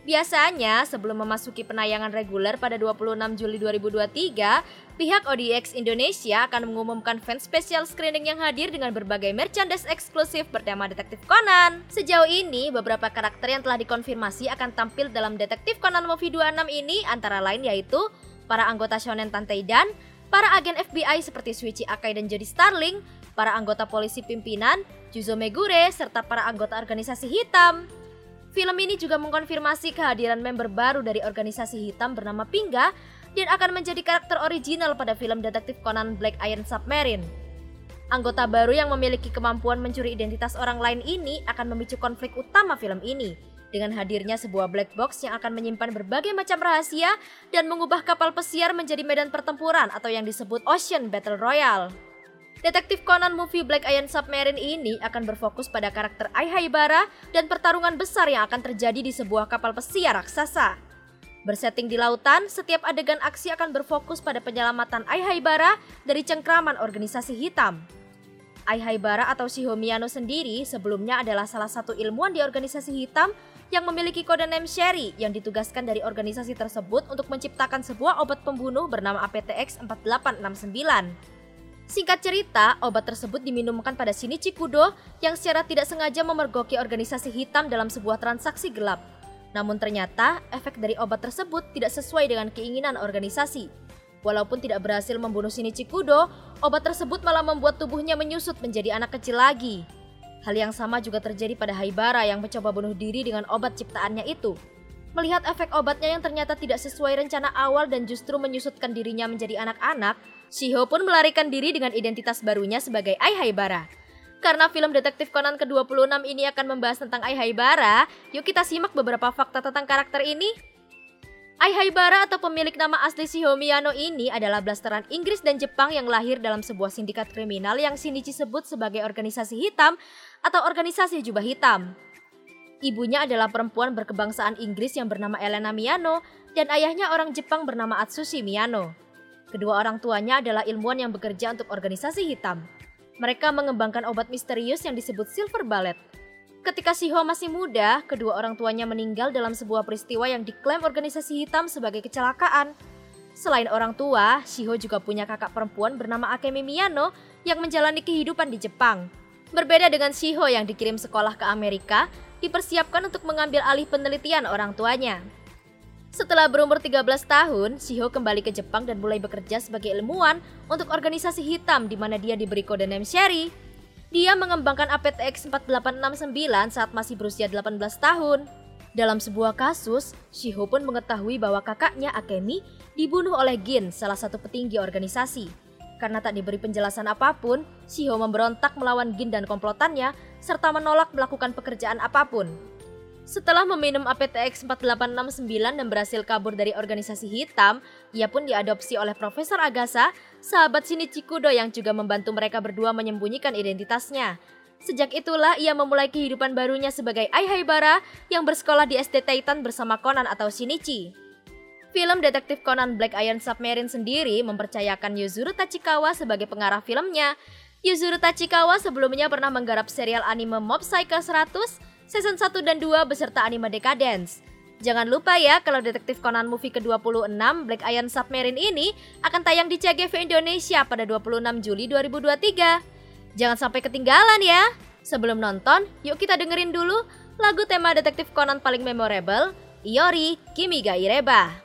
Speaker 4: Biasanya, sebelum memasuki penayangan reguler pada 26 Juli 2023, pihak ODX Indonesia akan mengumumkan fan special screening yang hadir dengan berbagai merchandise eksklusif bertema Detektif Conan. Sejauh ini, beberapa karakter yang telah dikonfirmasi akan tampil dalam Detektif Conan Movie 26 ini antara lain yaitu para anggota Shonen Tanteidan, para agen FBI seperti Suichi Akai dan Jody Starling, para anggota polisi pimpinan, Juzo Megure, serta para anggota organisasi hitam. Film ini juga mengkonfirmasi kehadiran member baru dari organisasi hitam bernama Pingga dan akan menjadi karakter original pada film detektif Conan Black Iron Submarine. Anggota baru yang memiliki kemampuan mencuri identitas orang lain ini akan memicu konflik utama film ini dengan hadirnya sebuah black box yang akan menyimpan berbagai macam rahasia dan mengubah kapal pesiar menjadi medan pertempuran atau yang disebut Ocean Battle Royale. Detektif Conan movie Black Iron Submarine ini akan berfokus pada karakter Ai Haibara dan pertarungan besar yang akan terjadi di sebuah kapal pesiar raksasa. Bersetting di lautan, setiap adegan aksi akan berfokus pada penyelamatan Ai Haibara dari cengkraman organisasi hitam. Ai Haibara atau Shiho Miyano sendiri sebelumnya adalah salah satu ilmuwan di organisasi hitam yang memiliki kode name Sherry yang ditugaskan dari organisasi tersebut untuk menciptakan sebuah obat pembunuh bernama APTX 4869. Singkat cerita, obat tersebut diminumkan pada Shinichi Kudo yang secara tidak sengaja memergoki organisasi hitam dalam sebuah transaksi gelap. Namun ternyata, efek dari obat tersebut tidak sesuai dengan keinginan organisasi. Walaupun tidak berhasil membunuh Shinichi Kudo, obat tersebut malah membuat tubuhnya menyusut menjadi anak kecil lagi. Hal yang sama juga terjadi pada Haibara yang mencoba bunuh diri dengan obat ciptaannya itu. Melihat efek obatnya yang ternyata tidak sesuai rencana awal dan justru menyusutkan dirinya menjadi anak-anak, Shiho pun melarikan diri dengan identitas barunya sebagai Ai Haibara. Karena film detektif Conan ke-26 ini akan membahas tentang Ai Haibara, yuk kita simak beberapa fakta tentang karakter ini. Ai Haibara atau pemilik nama asli Shiho Miyano ini adalah blasteran Inggris dan Jepang yang lahir dalam sebuah sindikat kriminal yang Shinichi sebut sebagai organisasi hitam atau organisasi jubah hitam. Ibunya adalah perempuan berkebangsaan Inggris yang bernama Elena Miyano dan ayahnya orang Jepang bernama Atsushi Miyano. Kedua orang tuanya adalah ilmuwan yang bekerja untuk organisasi hitam. Mereka mengembangkan obat misterius yang disebut Silver Ballet. Ketika Shiho masih muda, kedua orang tuanya meninggal dalam sebuah peristiwa yang diklaim organisasi hitam sebagai kecelakaan. Selain orang tua, Shiho juga punya kakak perempuan bernama Akemi Miyano yang menjalani kehidupan di Jepang. Berbeda dengan Shiho yang dikirim sekolah ke Amerika, dipersiapkan untuk mengambil alih penelitian orang tuanya. Setelah berumur 13 tahun, Shiho kembali ke Jepang dan mulai bekerja sebagai ilmuwan untuk organisasi hitam di mana dia diberi kode name Sherry. Dia mengembangkan APTX 4869 saat masih berusia 18 tahun.
Speaker 18: Dalam sebuah kasus, Shiho pun mengetahui bahwa kakaknya Akemi dibunuh oleh Gin, salah satu petinggi organisasi. Karena tak diberi penjelasan apa pun, Shiho memberontak melawan Gin dan komplotannya, serta menolak melakukan pekerjaan apa pun. Setelah meminum APTX 4869 dan berhasil kabur dari organisasi hitam, ia pun diadopsi oleh Profesor Agasa, sahabat Shinichi Kudo yang juga membantu mereka berdua menyembunyikan identitasnya. Sejak itulah ia memulai kehidupan barunya sebagai Ai Haibara yang bersekolah di SD Titan bersama Conan atau Shinichi. Film detektif Conan Black Iron Submarine sendiri mempercayakan Yuzuru Tachikawa sebagai pengarah filmnya. Yuzuru Tachikawa sebelumnya pernah menggarap serial anime Mob Psycho 100, season 1 dan 2 beserta anime Decadence. Jangan lupa ya kalau detektif Conan movie ke-26 Black Iron Submarine ini akan tayang di CGV Indonesia pada 26 Juli 2023. Jangan sampai ketinggalan ya. Sebelum nonton, yuk kita dengerin dulu lagu tema detektif Conan paling memorable, Iori Kimi ga Ireba.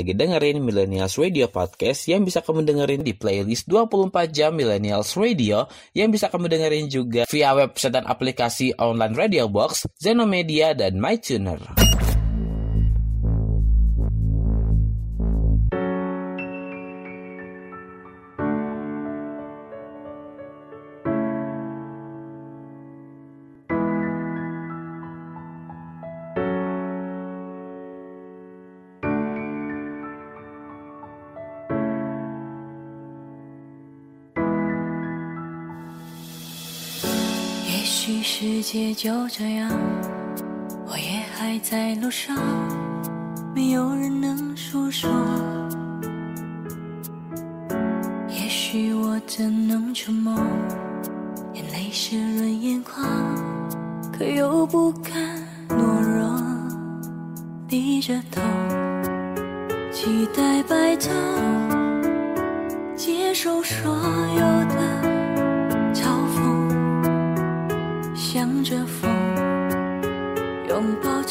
Speaker 3: Lagi dengerin Millennials Radio Podcast yang bisa kamu dengerin di playlist 24 jam Millennials Radio yang bisa kamu dengerin juga via website dan aplikasi online Radio Box, Zenomedia, dan MyTuner.
Speaker 19: “界就这样，我也还在路上，没有人能诉说。也许我真能沉默，眼泪湿润眼眶。
Speaker 18: 可又不敢懦弱，低着头，期待白头，接受所有的拥抱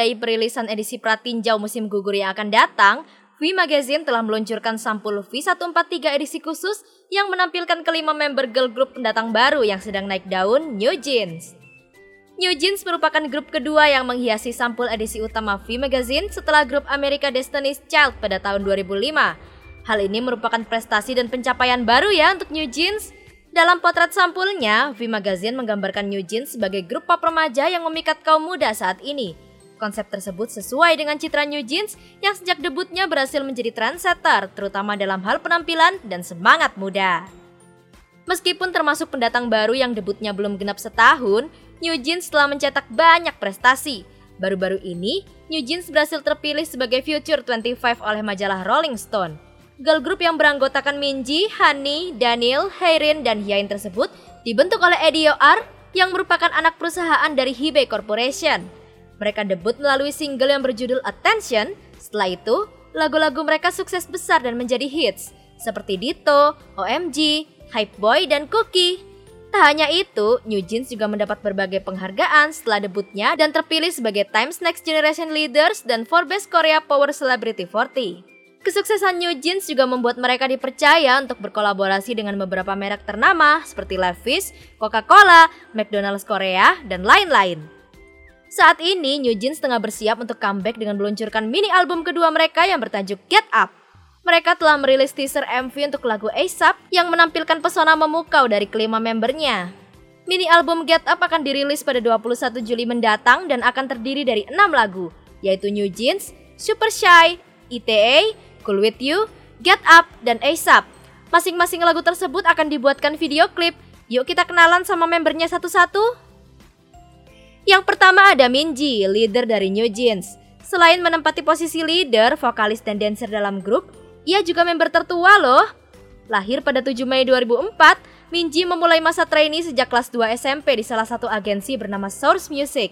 Speaker 4: menandai perilisan edisi Pratinjau musim gugur yang akan datang, V Magazine telah meluncurkan sampul V143 edisi khusus yang menampilkan kelima member girl group pendatang baru yang sedang naik daun, New Jeans. New Jeans merupakan grup kedua yang menghiasi sampul edisi utama V Magazine setelah grup America Destiny's Child pada tahun 2005. Hal ini merupakan prestasi dan pencapaian baru ya untuk New Jeans. Dalam potret sampulnya, V Magazine menggambarkan New Jeans sebagai grup pop remaja yang memikat kaum muda saat ini. Konsep tersebut sesuai dengan citra New Jeans yang sejak debutnya berhasil menjadi trendsetter, terutama dalam hal penampilan dan semangat muda. Meskipun termasuk pendatang baru yang debutnya belum genap setahun, New Jeans telah mencetak banyak prestasi. Baru-baru ini, New Jeans berhasil terpilih sebagai Future 25 oleh majalah Rolling Stone. Girl group yang beranggotakan Minji, Hani, Daniel, Heirin, dan Hyain tersebut dibentuk oleh Eddie R yang merupakan anak perusahaan dari Hibei Corporation. Mereka debut melalui single yang berjudul Attention. Setelah itu, lagu-lagu mereka sukses besar dan menjadi hits, seperti Ditto, OMG, Hype Boy, dan Cookie. Tak hanya itu, New Jeans juga mendapat berbagai penghargaan setelah debutnya dan terpilih sebagai Times Next Generation Leaders dan Forbes Korea Power Celebrity 40. Kesuksesan New Jeans juga membuat mereka dipercaya untuk berkolaborasi dengan beberapa merek ternama seperti Levi's, Coca-Cola, McDonald's Korea, dan lain-lain. Saat ini, New Jeans tengah bersiap untuk comeback dengan meluncurkan mini album kedua mereka yang bertajuk Get Up. Mereka telah merilis teaser MV untuk lagu ASAP yang menampilkan pesona memukau dari kelima membernya. Mini album Get Up akan dirilis pada 21 Juli mendatang dan akan terdiri dari 6 lagu, yaitu New Jeans, Super Shy, ETA, Cool With You, Get Up, dan ASAP. Masing-masing lagu tersebut akan dibuatkan video klip. Yuk kita kenalan sama membernya satu-satu. Yang pertama ada Minji, leader dari New Jeans. Selain menempati posisi leader, vokalis dan dancer dalam grup, ia juga member tertua loh. Lahir pada 7 Mei 2004, Minji memulai masa trainee sejak kelas 2 SMP di salah satu agensi bernama Source Music.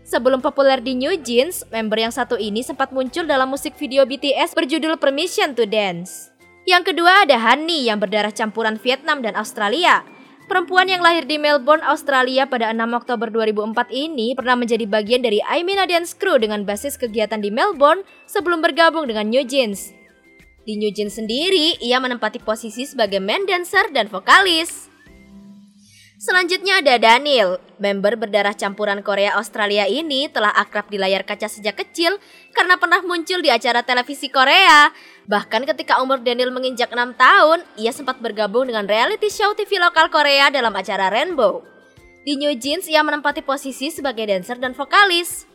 Speaker 4: Sebelum populer di New Jeans, member yang satu ini sempat muncul dalam musik video BTS berjudul Permission to Dance. Yang kedua ada Hani yang berdarah campuran Vietnam dan Australia. Perempuan yang lahir di Melbourne, Australia pada 6 Oktober 2004 ini pernah menjadi bagian dari Aimina Dance Crew dengan basis kegiatan di Melbourne sebelum bergabung dengan New Jeans. Di New Jeans sendiri, ia menempati posisi sebagai main dancer dan vokalis. Selanjutnya ada Daniel, member berdarah campuran Korea Australia ini telah akrab di layar kaca sejak kecil karena pernah muncul di acara televisi Korea. Bahkan ketika umur Daniel menginjak 6 tahun, ia sempat bergabung dengan reality show TV lokal Korea dalam acara Rainbow. Di New Jeans, ia menempati posisi sebagai dancer dan vokalis.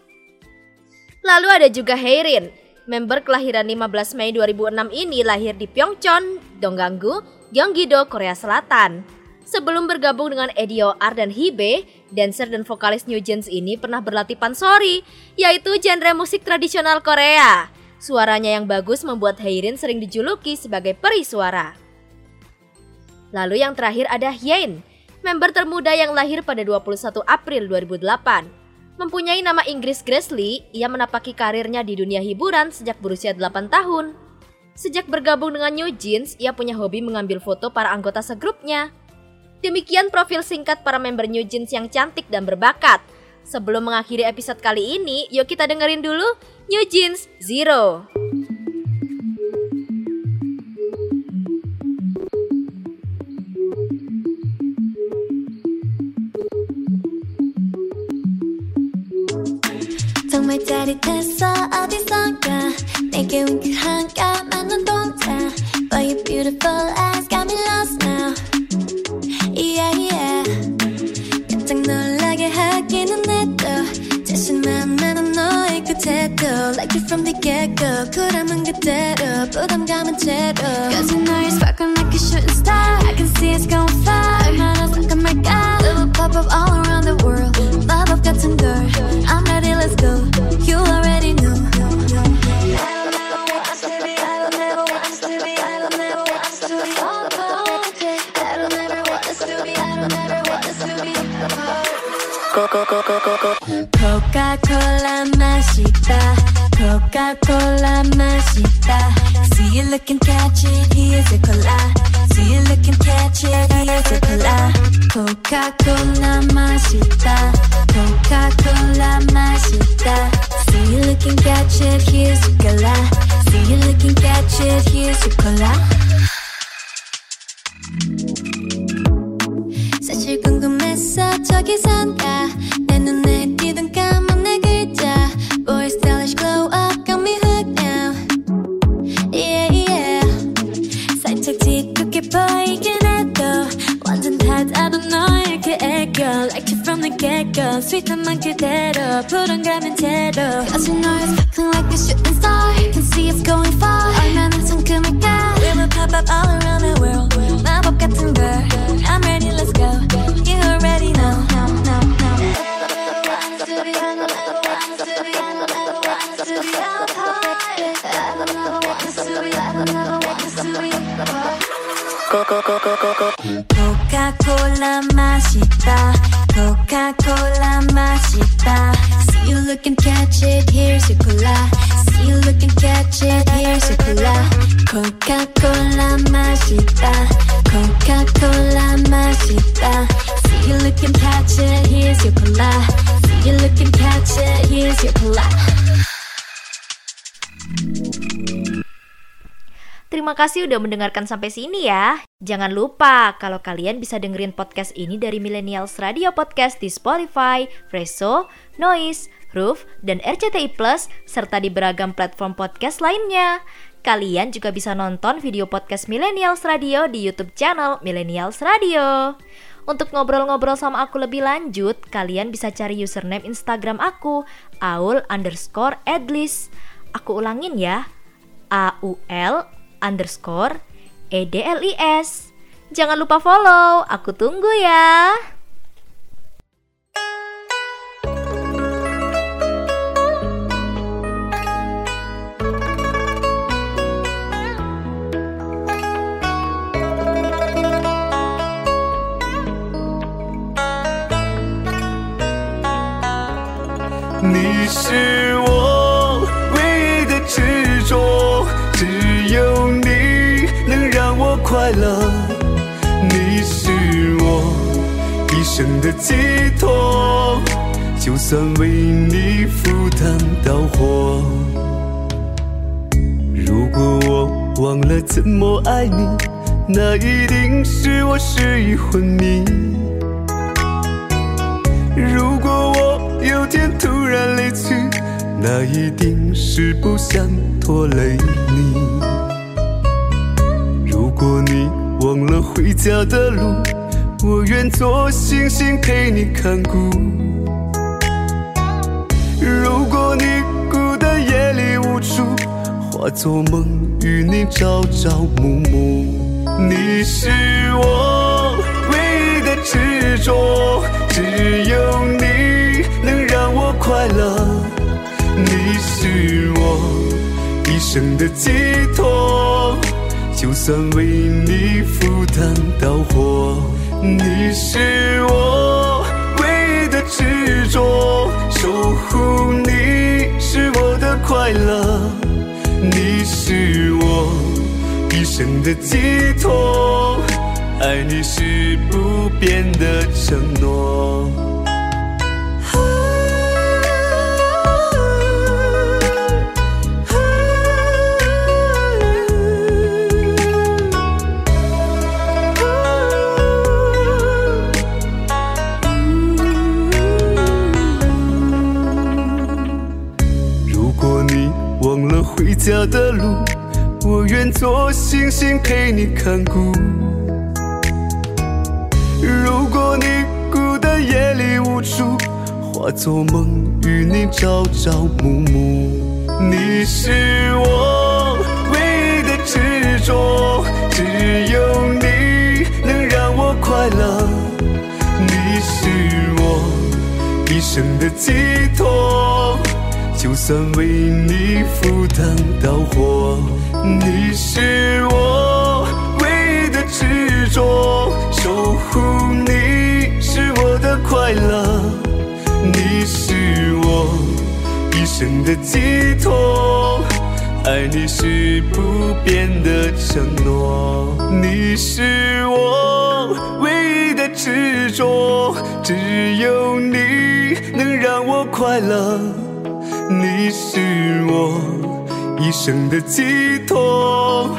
Speaker 4: Lalu ada juga Heirin, member kelahiran 15 Mei 2006 ini lahir di Pyeongchon, Dongganggu, Gyeonggi-do, Korea Selatan. Sebelum bergabung dengan EDOR dan Hibe, dancer dan vokalis New Jeans ini pernah berlatih pansori, yaitu genre musik tradisional Korea. Suaranya yang bagus membuat Heirin sering dijuluki sebagai peri suara. Lalu yang terakhir ada Hyein, member termuda yang lahir pada 21 April 2008. Mempunyai nama Inggris Grace ia menapaki karirnya di dunia hiburan sejak berusia 8 tahun. Sejak bergabung dengan New Jeans, ia punya hobi mengambil foto para anggota segrupnya. Demikian profil singkat para member New Jeans yang cantik dan berbakat. Sebelum mengakhiri episode kali ini, yuk kita dengerin dulu New Jeans Zero.
Speaker 10: 정말 짜릿했어 어디선가 내게 윙크한 까만 동 from the get-go 쿨함은 그대로 부담감은 제로 Cause you know you're sparkling like a shooting star I can see it's going far 얼마나 상큼할까 It will pop up all around the world 마법 같은 걸 I'm ready let's go You already know 코카콜라 Coca-Cola Mashita. See you looking catch it, here's a cola. See you looking catch it, here's a cola. Coca-Cola Mashita. Coca-Cola Mashita. See you looking catch it, here's a cola. See you looking catch it, here's a cola.
Speaker 4: Kasih udah mendengarkan sampai sini ya. Jangan lupa kalau kalian bisa dengerin podcast ini dari Millennials Radio Podcast di Spotify, Freso, Noise, Roof, dan RCTI Plus, serta di beragam platform podcast lainnya. Kalian juga bisa nonton video podcast Millennials Radio di YouTube channel Millennials Radio. Untuk ngobrol-ngobrol sama aku lebih lanjut, kalian bisa cari username Instagram aku, aul underscore edlis. Aku ulangin ya, A-U-L underscore EDLIS. Jangan lupa follow, aku tunggu ya.
Speaker 8: 你是我。生的寄托，就算为你赴汤蹈火。如果我忘了怎么爱你，那一定是我失忆昏迷。如果我有天突然离去，那一定是不想拖累你。如果你忘了回家的路，我愿做星星陪你看顾。如果你孤单夜里无助，化作梦与你朝朝暮暮。你是我唯一的执着，只有你能让我快乐。你是我一生的寄托，就算为你赴汤蹈火。你是我唯一的执着，守护你是我的快乐。你是我一生的寄托，爱你是不变的承诺。家的路，我愿做星星陪你看顾。如果你孤单夜里无助，化作梦与你朝朝暮暮。你是我唯一的执着，只有你能让我快乐。你是我一生的寄托。就算为你赴汤蹈火，你是我唯一的执着，守护你是我的快乐，你是我一生的寄托，爱你是不变的承诺，你是我唯一的执着，只有你能让我快乐。你是我一生的寄托，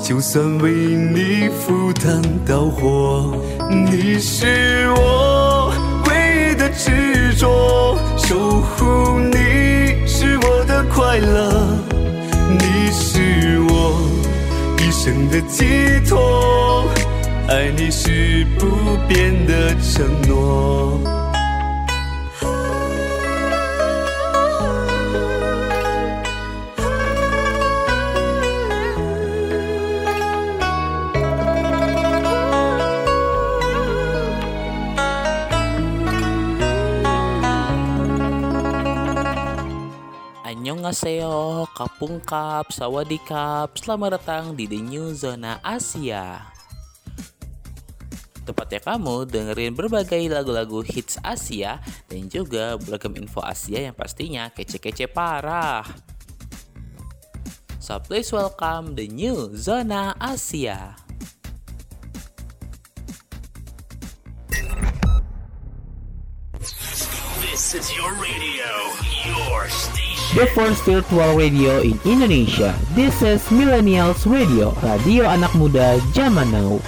Speaker 8: 就算为你赴汤蹈火。你是我唯一的执着，守护你是我的快乐。你是我一生的寄托，爱你是不变的承诺。
Speaker 3: Annyeonghaseyo, Kapungkap, Sawadikap, selamat datang di The New Zona Asia. Tempatnya kamu dengerin berbagai lagu-lagu hits Asia dan juga beragam info Asia yang pastinya kece-kece parah. So please welcome The New Zona Asia.
Speaker 1: This is your radio, your station.
Speaker 2: The first virtual radio in Indonesia. This is Millennials Radio, radio anak muda zaman now.